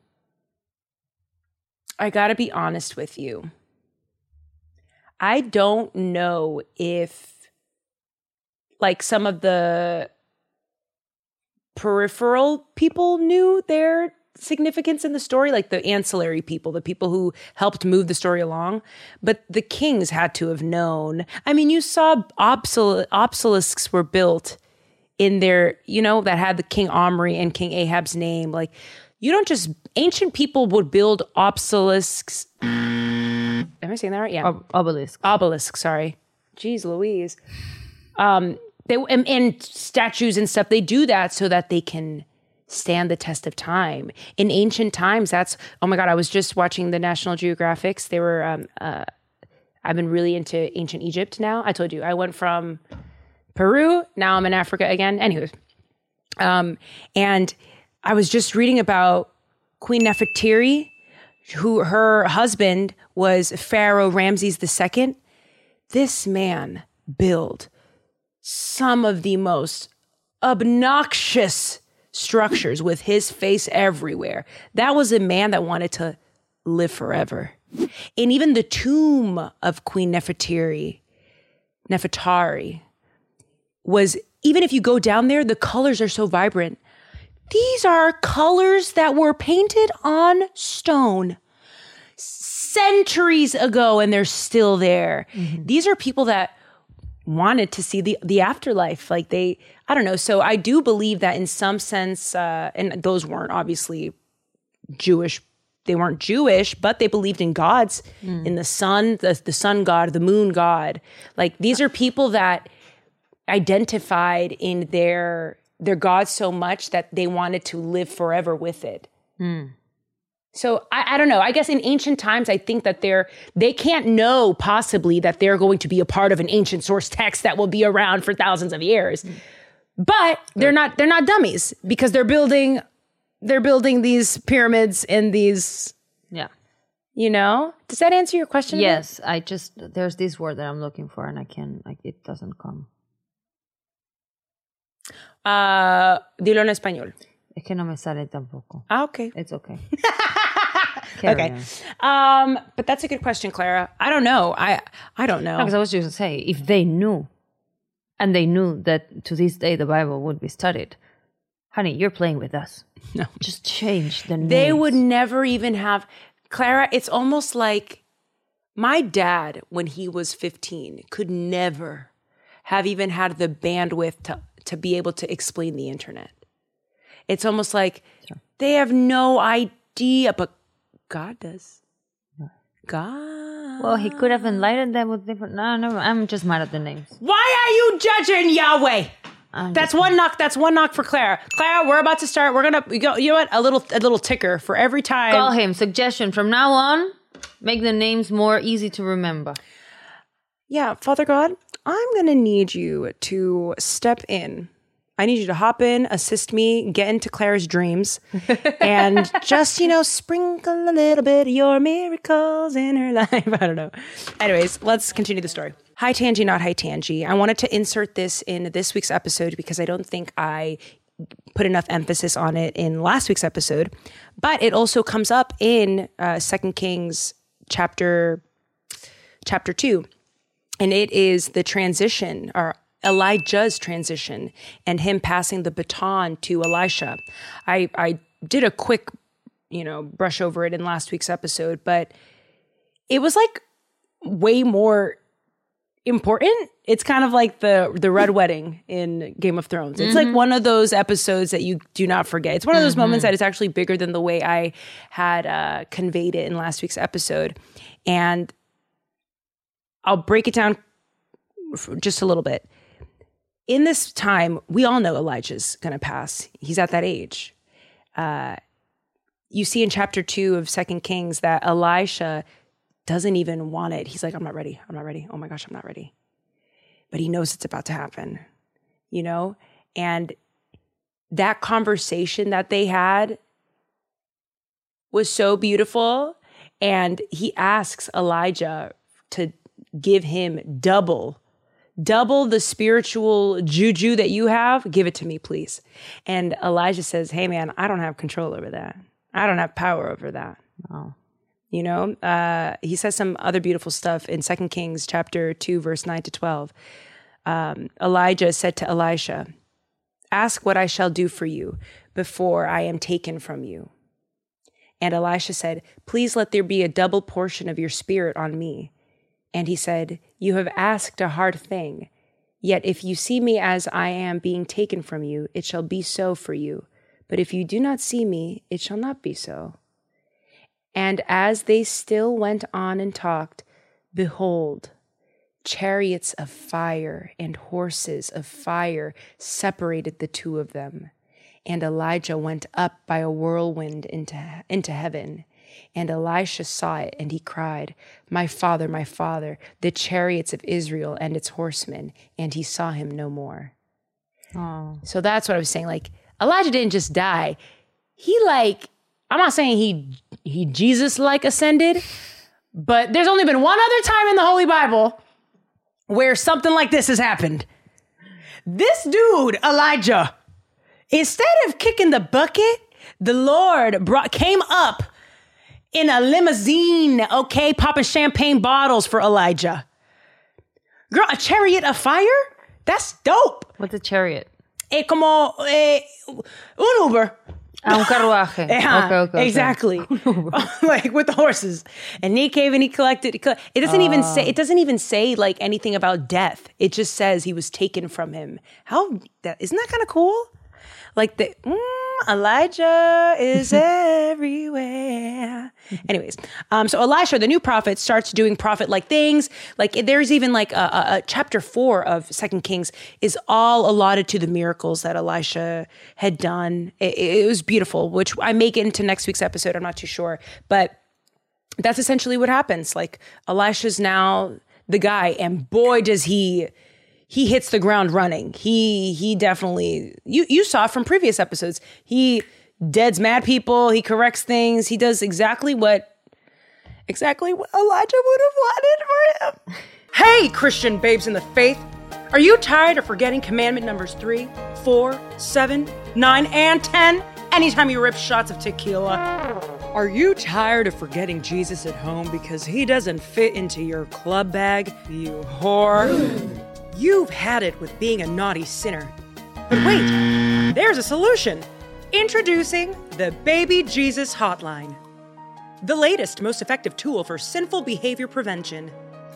I got to be honest with you. I don't know if, like, some of the peripheral people knew their significance in the story, like the ancillary people, the people who helped move the story along. But the kings had to have known. I mean, you saw obsol- obelisks were built in their, you know, that had the King Omri and King Ahab's name. Like, you don't just, ancient people would build obelisks. Am I saying that right? Yeah Ob- obelisk. obelisk sorry jeez louise um they and, and statues and stuff they do that so that they can stand the test of time. In ancient times that's oh my god i was just watching the national geographics they were um uh i've been really into ancient egypt now. I told you i went from peru now i'm in africa again. Anyways um and i was just reading about queen nefertiri who her husband was Pharaoh Ramses II. This man built some of the most obnoxious structures with his face everywhere. That was a man that wanted to live forever. And even the tomb of Queen Nefertiri, Nefertari, was even if you go down there, the colors are so vibrant. These are colors that were painted on stone centuries ago and they're still there. Mm-hmm. These are people that wanted to see the the afterlife like they I don't know. So I do believe that in some sense uh and those weren't obviously Jewish they weren't Jewish, but they believed in gods, in the sun, the, the sun god, the moon god. Like these are people that identified in their their god so much that they wanted to live forever with it. So I, I don't know. I guess in ancient times, I think that they're they can't know possibly that they're going to be a part of an ancient source text that will be around for thousands of years. But they're not they're not dummies because they're building they're building these pyramids and these Yeah. you know. Does that answer your question? Yes, I just there's this word that I'm looking for and I can like it doesn't come. Uh, dilo en español. Es que no me sale tampoco. Ah, okay. It's okay. Carry Okay. Um, but that's a good question, Clara. I don't know. I I don't know. Because I was just gonna say, if they knew, and they knew that to this day the Bible would be studied, honey, you're playing with us. No. Just change the name. they would never even have Clara. It's almost like my dad, when he was 15, could never have even had the bandwidth to, to be able to explain the internet. It's almost like they have no idea, but God does. God. Well, he could have enlightened them with different. No, no, I'm just mad at the names. Why are you judging Yahweh? That's one knock. That's one knock for Claire. Claire, we're about to start. We're gonna we go. You know what? A little a little ticker for every time. Call him. Suggestion from now on. Make the names more easy to remember. Yeah, Father God, I'm going to need you to step in. I need you to hop in, assist me, get into Claire's dreams, and just, you know, sprinkle a little bit of your miracles in her life. I don't know. Anyways, let's continue the story. Hi, Tangi, not hi, Tangi. I wanted to insert this in this week's episode because I don't think I put enough emphasis on it in last week's episode, but it also comes up in uh, Second Kings chapter chapter two and it is the transition or Elijah's transition and him passing the baton to Elisha. I I did a quick, you know, brush over it in last week's episode, but it was like way more important. It's kind of like the the red wedding in Game of Thrones. It's like one of those episodes that you do not forget. It's one of those moments that is actually bigger than the way I had uh, conveyed it in last week's episode, and I'll break it down just a little bit. In this time, we all know Elijah's going to pass. He's at that age. Uh, you see in chapter two of Second Kings that Elisha doesn't even want it. He's like, I'm not ready. I'm not ready. Oh my gosh, I'm not ready. But he knows it's about to happen, you know? And that conversation that they had was so beautiful. And he asks Elijah to give him double, double the spiritual juju that you have. Give it to me, please. And Elijah says, Hey, man, I don't have control over that. I don't have power over that. You know, uh, he says some other beautiful stuff in Second Kings chapter 2, verse 9 to 12. Um, Elijah said to Elisha, Ask what I shall do for you before I am taken from you. And Elisha said, Please let there be a double portion of your spirit on me. And he said, You have asked a hard thing. Yet if you see me as I am being taken from you, it shall be so for you. But if you do not see me, it shall not be so. And as they still went on and talked, behold, chariots of fire and horses of fire separated the two of them. And Elijah went up by a whirlwind into, into heaven. And Elisha saw it, and he cried, My father, my father, the chariots of Israel and its horsemen. And he saw him no more. So that's what I was saying. Like, Elijah didn't just die. He like, I'm not saying he he Jesus like ascended, but there's only been one other time in the Holy Bible where something like this has happened. This dude, Elijah, instead of kicking the bucket, the Lord brought came up in a limousine, okay, popping champagne bottles for Elijah. Girl, a chariot of fire? That's dope. What's a chariot? Eh, como eh, un Uber. Ah, un carruaje. Yeah, okay, okay, okay. exactly. like with the horses. And he came and he collected. He coll- it doesn't even say. It doesn't even say like anything about death. It just says he was taken from him. How that isn't that kind of cool? Like the mm, Elijah is everywhere. Anyways, um, so Elisha, the new prophet, starts doing prophet-like things. Like there's even like a, a, a chapter four of Second Kings is all allotted to the miracles that Elisha had done. It, it was beautiful, which I may get into next week's episode. I'm not too sure, but that's essentially what happens. Like Elisha's now the guy, and boy, does he he hits the ground running. He he definitely you you saw from previous episodes. He deads mad people. He corrects things. He does exactly what exactly what Elijah would have wanted for him. Hey, Christian babes in the faith. Are you tired of forgetting commandment numbers three, four, seven, nine, and 10 anytime you rip shots of tequila? Are you tired of forgetting Jesus at home because he doesn't fit into your club bag, you whore? You've had it with being a naughty sinner. But wait, there's a solution. Introducing the Baby Jesus Hotline, the latest, most effective tool for sinful behavior prevention.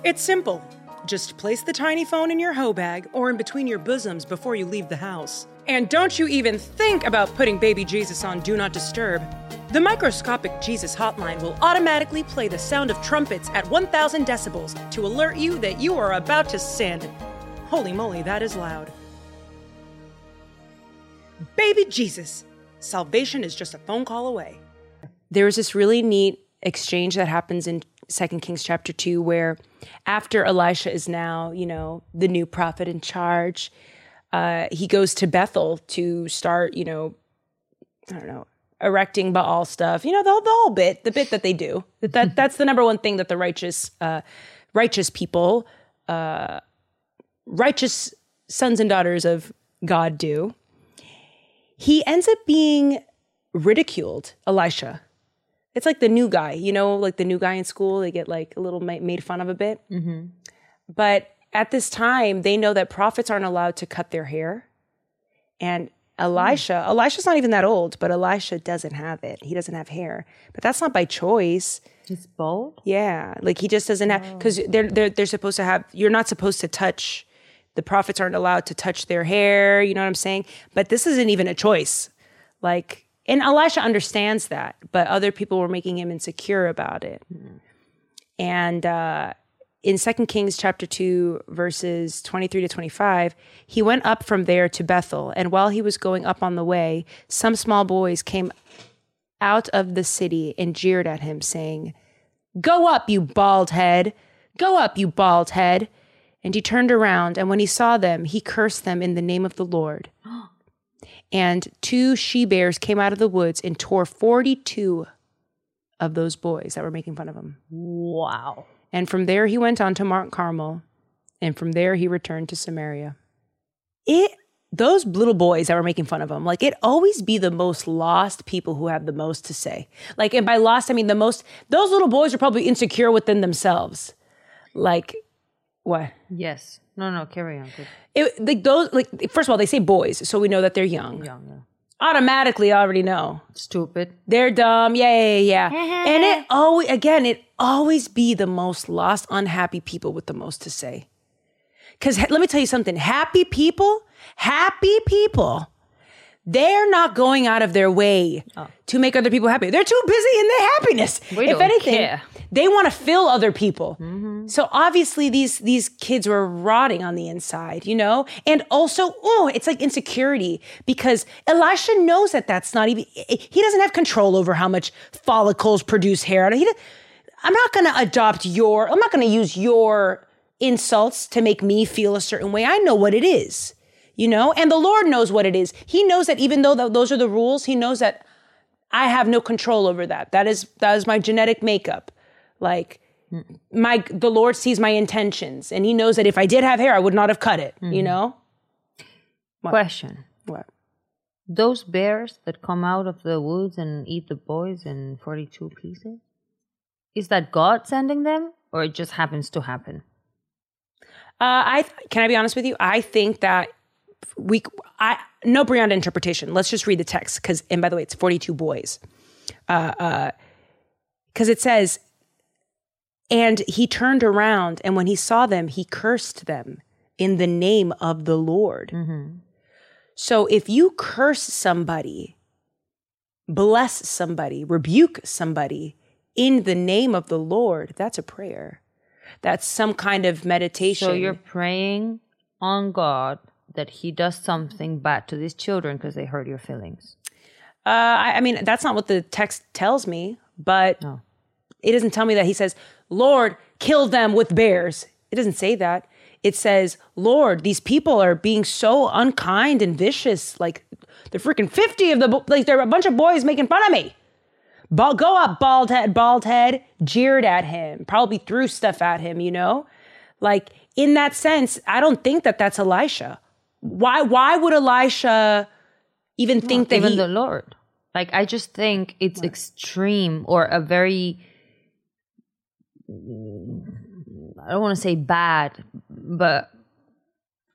It's simple. Just place the tiny phone in your hoe bag or in between your bosoms before you leave the house. And don't you even think about putting baby Jesus on Do Not Disturb. The microscopic Jesus hotline will automatically play the sound of trumpets at 1000 decibels to alert you that you are about to sin. Holy moly, that is loud. baby Jesus, salvation is just a phone call away. There's this really neat exchange that happens in Second Kings chapter 2 where after Elisha is now, you know, the new prophet in charge, uh, he goes to Bethel to start, you know, I don't know, erecting Baal stuff. You know, the, the whole bit, the bit that they do. That that's the number one thing that the righteous, uh, righteous people, uh, righteous sons and daughters of God do. He ends up being ridiculed, Elisha. It's like the new guy, you know, like the new guy in school. They get like a little made fun of a bit. Mm-hmm. But at this time, they know that prophets aren't allowed to cut their hair. And Elisha, hmm. Elisha's not even that old, but Elisha doesn't have it. He doesn't have hair. But that's not by choice. It's bold. Yeah, like he just doesn't have oh. because they're they're they're supposed to have. You're not supposed to touch. The prophets aren't allowed to touch their hair. You know what I'm saying? But this isn't even a choice. Like, and Elisha understands that, but other people were making him insecure about it. And uh, in Second Kings chapter two, verses 23 to 25, he went up from there to Bethel, and while he was going up on the way, some small boys came out of the city and jeered at him, saying, Go up, you bald head! Go up, you bald head! And he turned around, and when he saw them, he cursed them in the name of the Lord. And two she bears came out of the woods and tore 42 of those boys that were making fun of him. Wow. And from there he went on to Mount Carmel, and from there he returned to Samaria. It those little boys that were making fun of him, like it always be the most lost people who have the most to say. Like, and by lost I mean the most. Those little boys are probably insecure within themselves. Like, what? Yes. No, no, carry on. It, like those, like first of all, they say boys, so we know that they're young. Young, yeah. Automatically, I already know Stupid. they're dumb. Yeah, yeah, yeah. and it always, again, it always be the most lost, unhappy people with the most to say. Because let me tell you something happy people, happy people, they're not going out of their way oh. to make other people happy. They're too busy in their happiness. We if anything, care. they want to fill other people. Mm-hmm. So obviously these these kids were rotting on the inside, you know? And also, oh, it's like insecurity because Elisha knows that that's not even he doesn't have control over how much follicles produce hair. He, I'm not going to adopt your I'm not going to use your insults to make me feel a certain way. I know what it is. You know? And the Lord knows what it is. He knows that even though th- those are the rules, he knows that I have no control over that. That is that is my genetic makeup. Like my the Lord sees my intentions and he knows that if I did have hair, I would not have cut it, you know? Question. What? Those bears that come out of the woods and eat the boys in 42 pieces, is that God sending them or it just happens to happen? Uh, I can I be honest with you? I think that we I no beyond interpretation. Let's just read the text because and by the way, it's forty two boys. Uh, uh, because it says, and he turned around, and when he saw them, he cursed them in the name of the Lord. So if you curse somebody, bless somebody, rebuke somebody in the name of the Lord, that's a prayer. That's some kind of meditation. So you're praying on God that He does something bad to these children because they hurt your feelings. Uh, I, I mean, that's not what the text tells me, but No. it doesn't tell me that. He says, Lord, kill them with bears. It doesn't say that. It says, Lord, these people are being so unkind and vicious. Like, they're freaking 50 of the, bo- like, there are a bunch of boys making fun of me. Ba- go up, bald head, bald head, jeered at him, probably threw stuff at him, you know? Like, in that sense, I don't think that that's Elisha. Why, why would Elisha even think that Even he, the Lord. Like, I just think it's extreme or a very, I don't want to say bad, but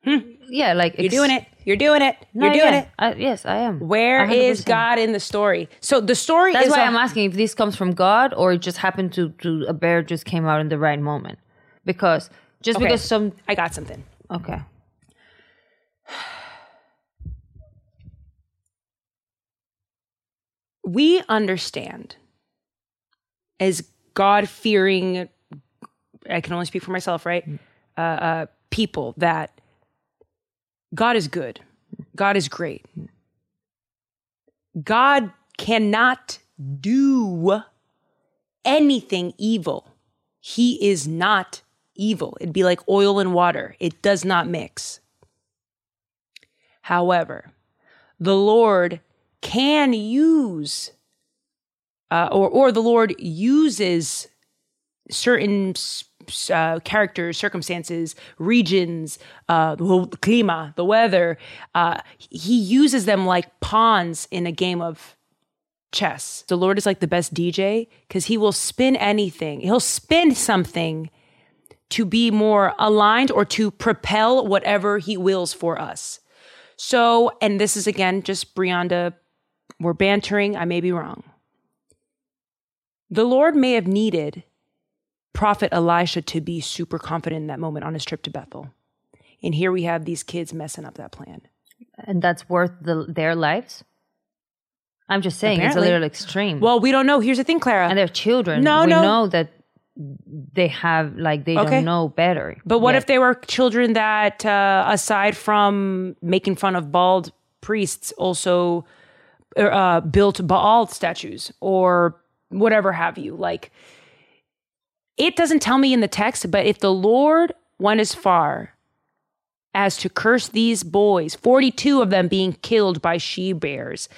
hmm. yeah, like You're doing it. You're doing it. You're doing it. I, yes, I am. Where is 100%. God in the story? So the story That's is why i I'm asking if this comes from God or it just happened to, to a bear just came out in the right moment. Because just Okay. because some I got something. okay. We understand as God fearing, I can only speak for myself, right? Uh, uh, people that God is good, God is great. God cannot do anything evil. He is not evil. It'd be like oil and water, it does not mix. However, the Lord can use, uh, or, or the Lord uses certain uh, characters, circumstances, regions, uh, the clima, the weather. Uh, he uses them like pawns in a game of chess. The Lord is like the best DJ because he will spin anything. He'll spin something to be more aligned or to propel whatever he wills for us. So, and this is again just Brianda, we're bantering. I may be wrong. The Lord may have needed prophet Elisha to be super confident in that moment on his trip to Bethel. And here we have these kids messing up that plan. And that's worth the, their lives? I'm just saying Apparently. it's a little extreme. Well, we don't know. Here's the thing, Clara. and they're children. No, we no. know that they have like they Okay. don't know better. But what yet. if they were children that, uh, aside from making fun of bald priests, also uh, built Baal statues or whatever have you? Like, it doesn't tell me in the text, but if the Lord went as far as to curse these boys, 42 of them being killed by she bears,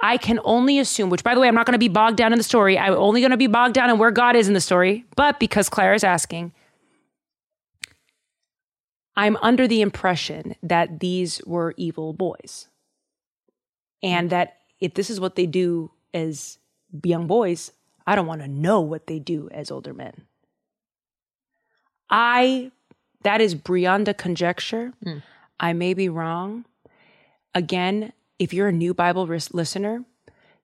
I can only assume, which by the way, I'm not going to be bogged down in the story. I'm only going to be bogged down in where God is in the story. But because Claire is asking, I'm under the impression that these were evil boys. And that if this is what they do as young boys, I don't want to know what they do as older men. I, that is Brianda conjecture. I may be wrong. Again, if you're a new Bible ris- listener,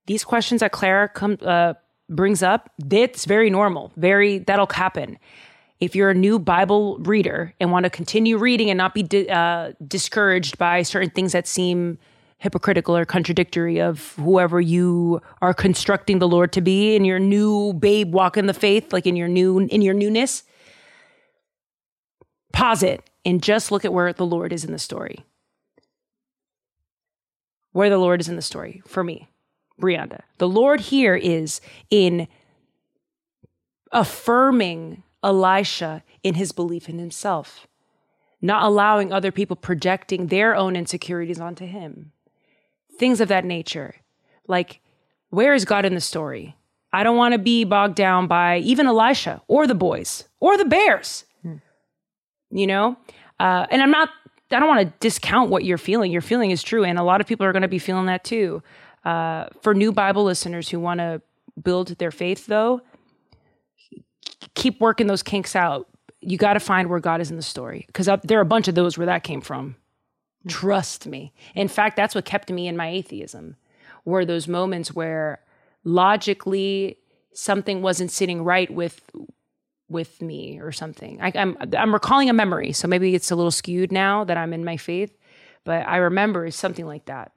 these questions that Clara come, uh, brings up, that's very normal. Very, that'll happen if you're a new Bible reader and want to continue reading and not be di- uh, discouraged by certain things that seem hypocritical or contradictory of whoever you are constructing the Lord to be in your new babe walk in the faith, like in your new in your newness, pause it and just look at where the Lord is in the story. Where the Lord is in the story for me, Brianda. The Lord here is in affirming Elisha in his belief in himself, not allowing other people projecting their own insecurities onto him. Things of that nature. Like, where is God in the story? I don't want to be bogged down by even Elisha or the boys or the bears. You know? Uh, and I'm not, I don't want to discount what you're feeling. Your feeling is true. And a lot of people are going to be feeling that too. Uh, for new Bible listeners who want to build their faith, though, keep working those kinks out. You got to find where God is in the story because there are a bunch of those where that came from. Trust me. In fact, that's what kept me in my atheism. Were those moments where logically something wasn't sitting right with with me or something. I, I'm I'm recalling a memory, so maybe it's a little skewed now that I'm in my faith, but I remember something like that.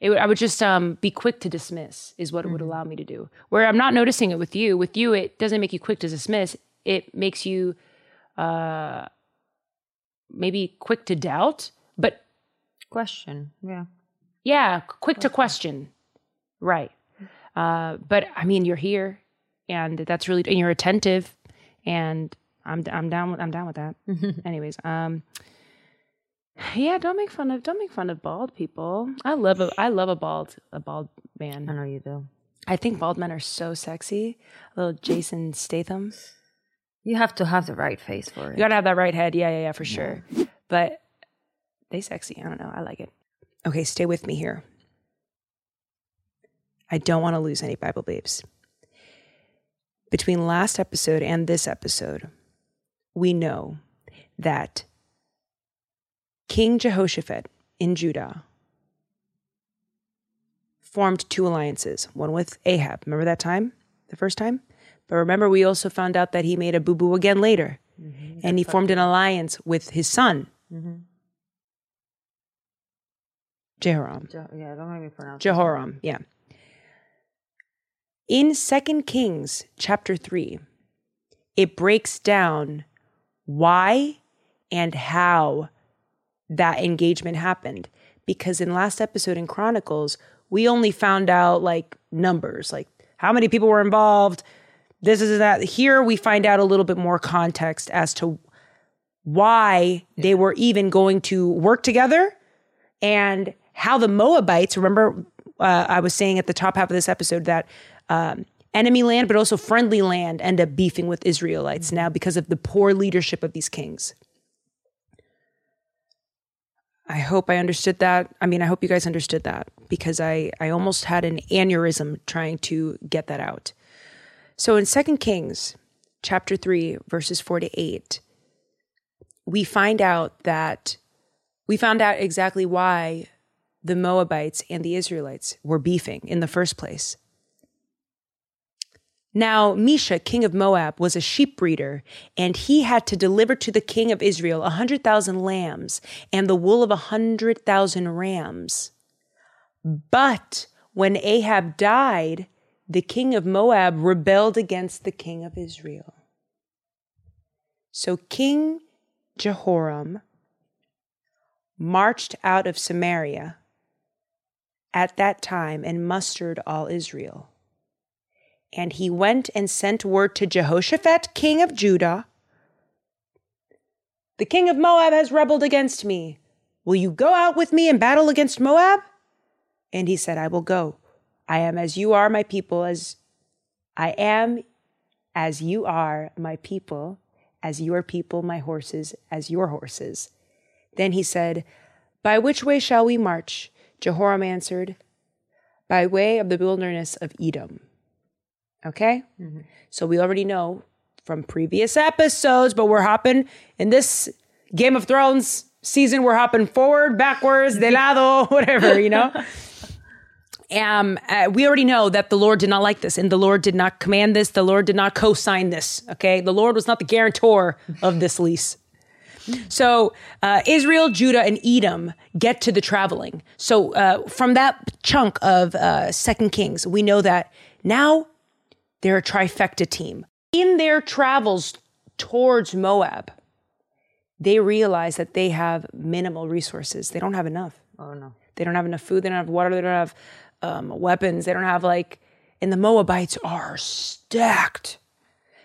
It would, I would just um, be quick to dismiss is what it would allow me to do. Where I'm not noticing it with you. With you, it doesn't make you quick to dismiss. It makes you uh, maybe quick to doubt, question? Yeah. yeah, quick to question. Right. Uh, but I mean, you're here, and that's really and you're attentive, and I'm I'm down with I'm down with that. Anyways, um, yeah, don't make fun of don't make fun of bald people. I love a I love a bald a bald man. I know you do. I think bald men are so sexy. A little Jason Statham. You have to have the right face for it. You gotta have that right head. Yeah, yeah, yeah, for sure. But they sexy. I don't know. I like it. Okay, stay with me here. I don't want to lose any Bible babes. Between last episode and this episode, we know that King Jehoshaphat in Judah formed two alliances, one with Ahab. Remember that time? The first time? But remember, we also found out that he made a boo boo again later. And he formed an alliance with his son, Jehoram. Jo- yeah, don't make me pronounce. Jehoram, yeah. In Second Kings chapter 3, it breaks down why and how that engagement happened. Because in last episode in Chronicles, we only found out like numbers, like how many people were involved. This is that. Here we find out a little bit more context as to why they were even going to work together and how the Moabites, remember, uh, I was saying at the top half of this episode that um, enemy land, but also friendly land, end up beefing with Israelites now because of the poor leadership of these kings. I hope I understood that. I mean, I hope you guys understood that because I, I almost had an aneurysm trying to get that out. So in 2 Kings chapter 3, verses 4 to 8, we find out that we found out exactly why the Moabites and the Israelites were beefing in the first place. Now, Mesha, king of Moab, was a sheep breeder, and he had to deliver to the king of Israel a hundred thousand lambs and the wool of a hundred thousand rams. But when Ahab died, the king of Moab rebelled against the king of Israel. So King Jehoram marched out of Samaria at that time and mustered all Israel. And he went and sent word to Jehoshaphat, king of Judah The king of Moab has rebelled against me. Will you go out with me and battle against Moab? And he said, I will go. I am as you are, my people, as I am as you are, my people, as your people, my horses, as your horses. Then he said, By which way shall we march? Jehoram answered, By way of the wilderness of Edom. Okay? So we already know from previous episodes, but we're hopping in this Game of Thrones season, we're hopping forward, backwards, de lado, whatever, you know? um, uh, we already know that the Lord did not like this, and the Lord did not command this. The Lord did not co-sign this. Okay, the Lord was not the guarantor of this lease. So uh, Israel, Judah, and Edom get to the traveling. So uh, from that chunk of uh, Second Kings, we know that now they're a trifecta team. In their travels towards Moab, they realize that they have minimal resources. They don't have enough. Oh no. They don't have enough food. They don't have water. They don't have um, weapons. They don't have like, and the Moabites are stacked.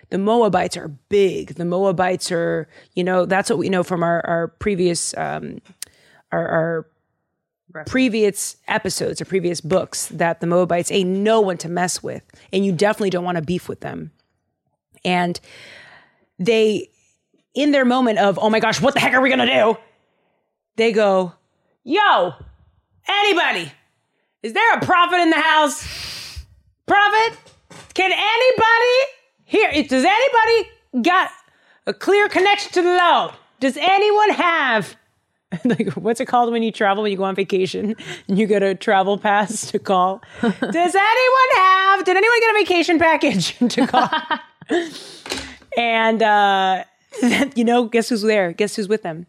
The Moabites are big. The Moabites are, you know, that's what we know from our, our previous, um, our, our previous episodes or previous books that the Moabites ain't no one to mess with. And you definitely don't want to beef with them. And they, in their moment of, oh my gosh, what the heck are we going to do? They go, yo, anybody, is there a prophet in the house? Prophet? Can anybody here? Does anybody got a clear connection to the Lord? Does anyone have like what's it called when you travel when you go on vacation and you get a travel pass to call? Does anyone have? Did anyone get a vacation package to call? and uh, you know, guess who's there? Guess who's with them?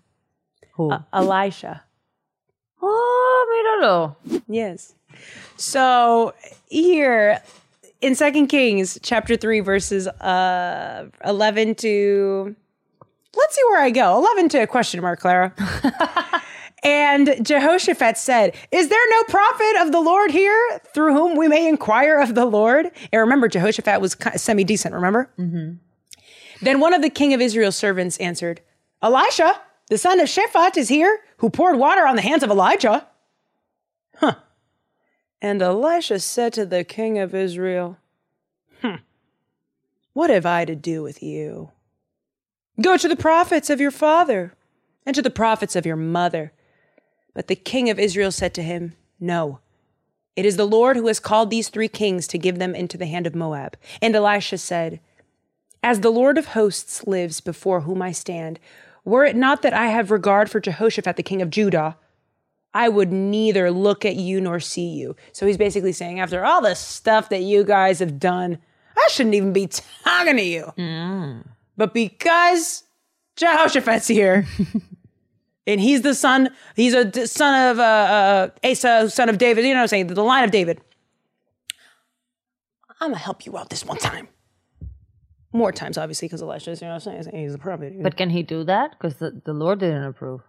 Who? Uh, Elisha. Oh, míralo. Yes. So here in Second Kings chapter three, verses uh eleven to let's see where I go. Eleven to a question mark, Clara. and Jehoshaphat said, Is there no prophet of the Lord here through whom we may inquire of the Lord? And remember, Jehoshaphat was semi decent, remember? Then one of the king of Israel's servants answered, Elisha, the son of Shaphat, is here, who poured water on the hands of Elijah. Huh. And Elisha said to the king of Israel, Hmm, what have I to do with you? Go to the prophets of your father and to the prophets of your mother. But the king of Israel said to him, No. It is the Lord who has called these three kings to give them into the hand of Moab. And Elisha said, As the Lord of hosts lives before whom I stand, were it not that I have regard for Jehoshaphat the king of Judah, I would neither look at you nor see you. So he's basically saying, after all the stuff that you guys have done, I shouldn't even be talking to you. But because Jehoshaphat's here, and he's the son, he's a son of uh, uh, Asa, son of David, you know what I'm saying, the line of David. I'm gonna help you out this one time. More times, obviously, because Elisha's, you know what I'm saying, he's a prophet. But can he do that? Because the, the Lord didn't approve.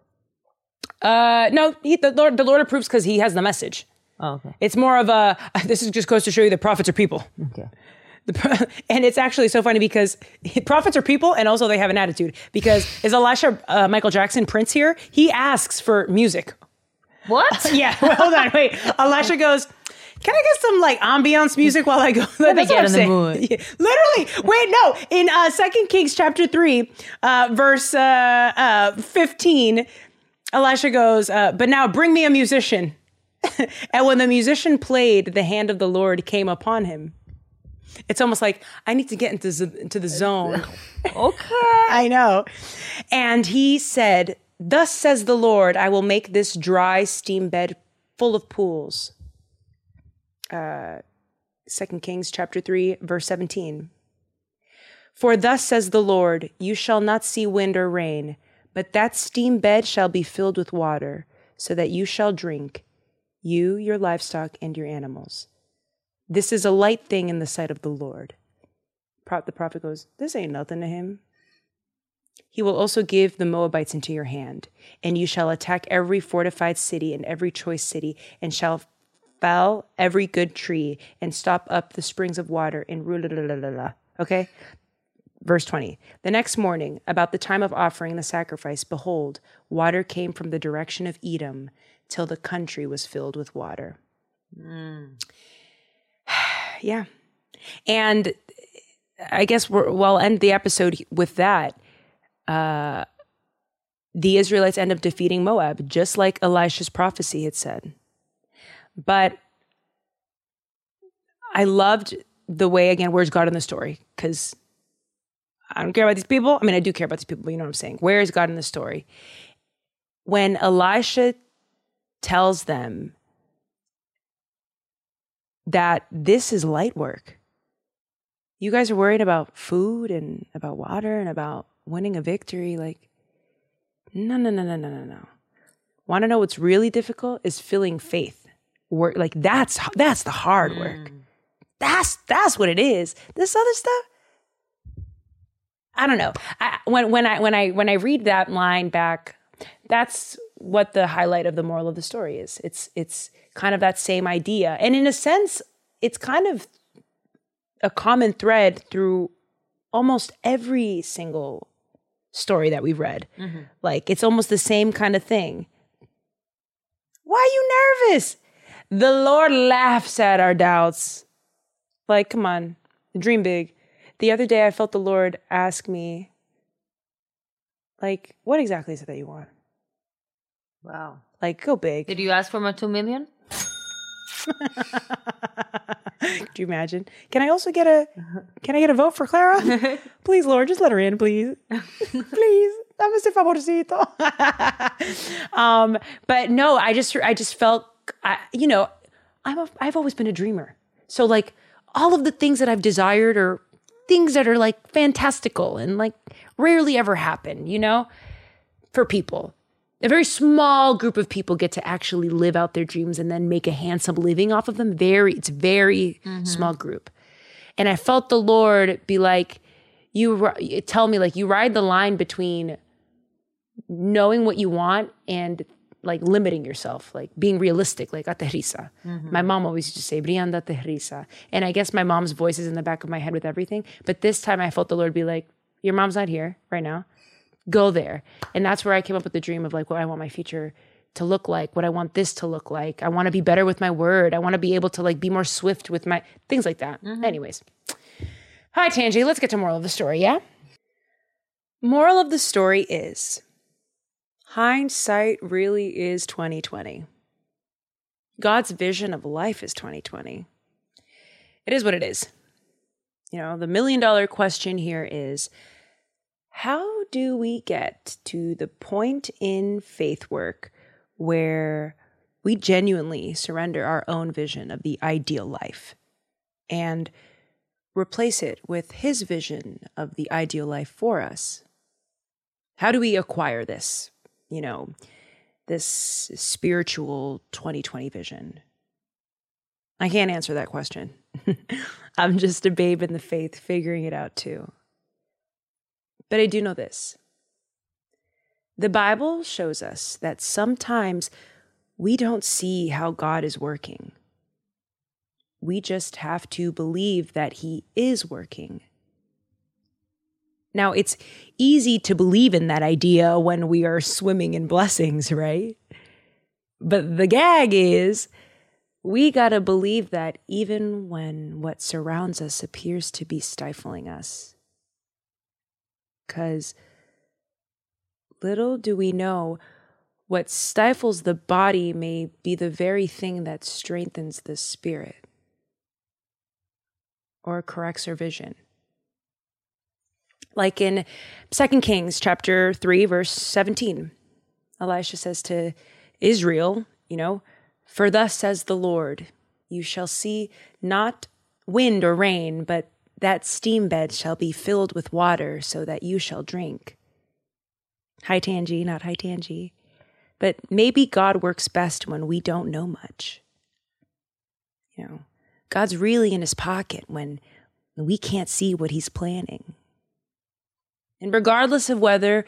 Uh, no, he, the Lord, the Lord approves because he has the message. Oh, okay. It's more of a. This is just goes to show you that prophets are people. Okay. The and it's actually so funny because prophets are people and also they have an attitude. Because is Elisha uh, Michael Jackson Prince here? He asks for music. What? Yeah, well, hold on, wait. Elisha goes, "Can I get some like ambiance music while I go?" Let me get in the mood. Literally, wait, no. In uh, Second Kings chapter three, uh, verse uh, uh, fifteen, Elisha goes, uh, "But now bring me a musician." and when the musician played, the hand of the Lord came upon him. It's almost like I need to get into z- into the zone. Okay. I know. And he said, Thus says the Lord, I will make this dry steam bed full of pools. Uh, 2 Kings chapter 3, verse 17. For thus says the Lord, you shall not see wind or rain, but that steam bed shall be filled with water, so that you shall drink, you, your livestock, and your animals. This is a light thing in the sight of the Lord. The prophet goes, This ain't nothing to him. He will also give the Moabites into your hand, and you shall attack every fortified city and every choice city, and shall fell every good tree, and stop up the springs of water in Rulalalala. Okay? Verse 20. The next morning, about the time of offering the sacrifice, behold, water came from the direction of Edom till the country was filled with water. yeah. And I guess we're, we'll end the episode with that. Uh, the Israelites end up defeating Moab, just like Elisha's prophecy had said. But I loved the way, again, where's God in the story? Because I don't care about these people. I mean, I do care about these people, but you know what I'm saying. Where is God in the story? When Elisha tells them that this is light work, you guys are worried about food and about water and about winning a victory. Like, no, no, no, no, no, no, no. Want to know what's really difficult is filling faith. Work like that's that's the hard work. Mm. That's that's what it is. This other stuff, I don't know. I, when when I when I when I read that line back, that's what the highlight of the moral of the story is. It's it's kind of that same idea, and in a sense, it's kind of a common thread through almost every single story that we've read. Mm-hmm. Like it's almost the same kind of thing. Why are you nervous? The Lord laughs at our doubts. Like, come on, dream big. The other day I felt the Lord ask me, like, what exactly is it that you want? Wow. Like, go big. Did you ask for my two million? Do you imagine? Can I also get a can I get a vote for Clara? please, Lord, just let her in, please. please. Dame ese favorcito. um, but no, I just I just felt I, you know, I'm a, I've always been a dreamer. So like all of the things that I've desired are things that are like fantastical and like rarely ever happen, you know, for people. A very small group of people get to actually live out their dreams and then make a handsome living off of them. Very it's very mm-hmm. small group. And i felt the lord be like you tell me like you ride the line between knowing what you want and like limiting yourself like being realistic like aterriza mm-hmm. my mom always used to say brianda aterriza and i guess my mom's voice is in the back of my head with everything but this time i felt the lord be like your mom's not here right now go there. And that's where I came up with the dream of like what I want my future to look like, what I want this to look like. I want to be better with my word. I want to be able to like be more swift with my things like that. Mm-hmm. Anyways. Hi Tangi, let's get to moral of the story, yeah? Moral of the story is hindsight really is 2020. God's vision of life is 2020. It is what it is. You know, the million dollar question here is how do we get to the point in faith work where we genuinely surrender our own vision of the ideal life and replace it with his vision of the ideal life for us? How do we acquire this, you know, this spiritual 2020 vision? I can't answer that question. I'm just a babe in the faith figuring it out too. But I do know this the Bible shows us that sometimes we don't see how God is working. We just have to believe that He is working. Now, it's easy to believe in that idea when we are swimming in blessings, right? But the gag is we got to believe that even when what surrounds us appears to be stifling us. Because little do we know what stifles the body may be the very thing that strengthens the spirit or corrects our vision. Like in 2 Kings chapter 3 verse 17. Elisha says to Israel, you know, for thus says the Lord, you shall see not wind or rain, but that steam bed shall be filled with water so that you shall drink. High Tangi, not high Tangi. But maybe God works best when we don't know much. You know, God's really in his pocket when we can't see what he's planning. And regardless of whether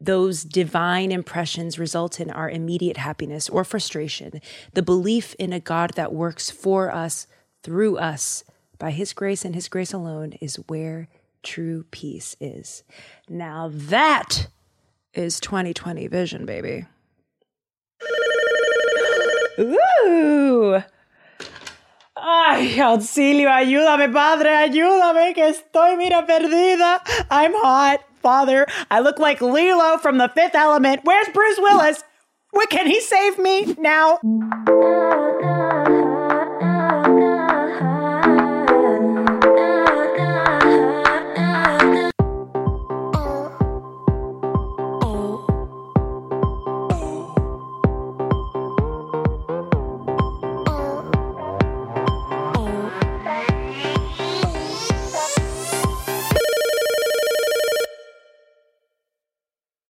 those divine impressions result in our immediate happiness or frustration, the belief in a God that works for us, through us, by his grace and his grace alone is where true peace is. Now that is 2020 vision, baby. Ooh. Ay, auxilio, ayúdame, padre, ayúdame, que estoy, mira, perdida. I'm hot, father. I look like Leeloo from the fifth element. Where's Bruce Willis? Can he save me now?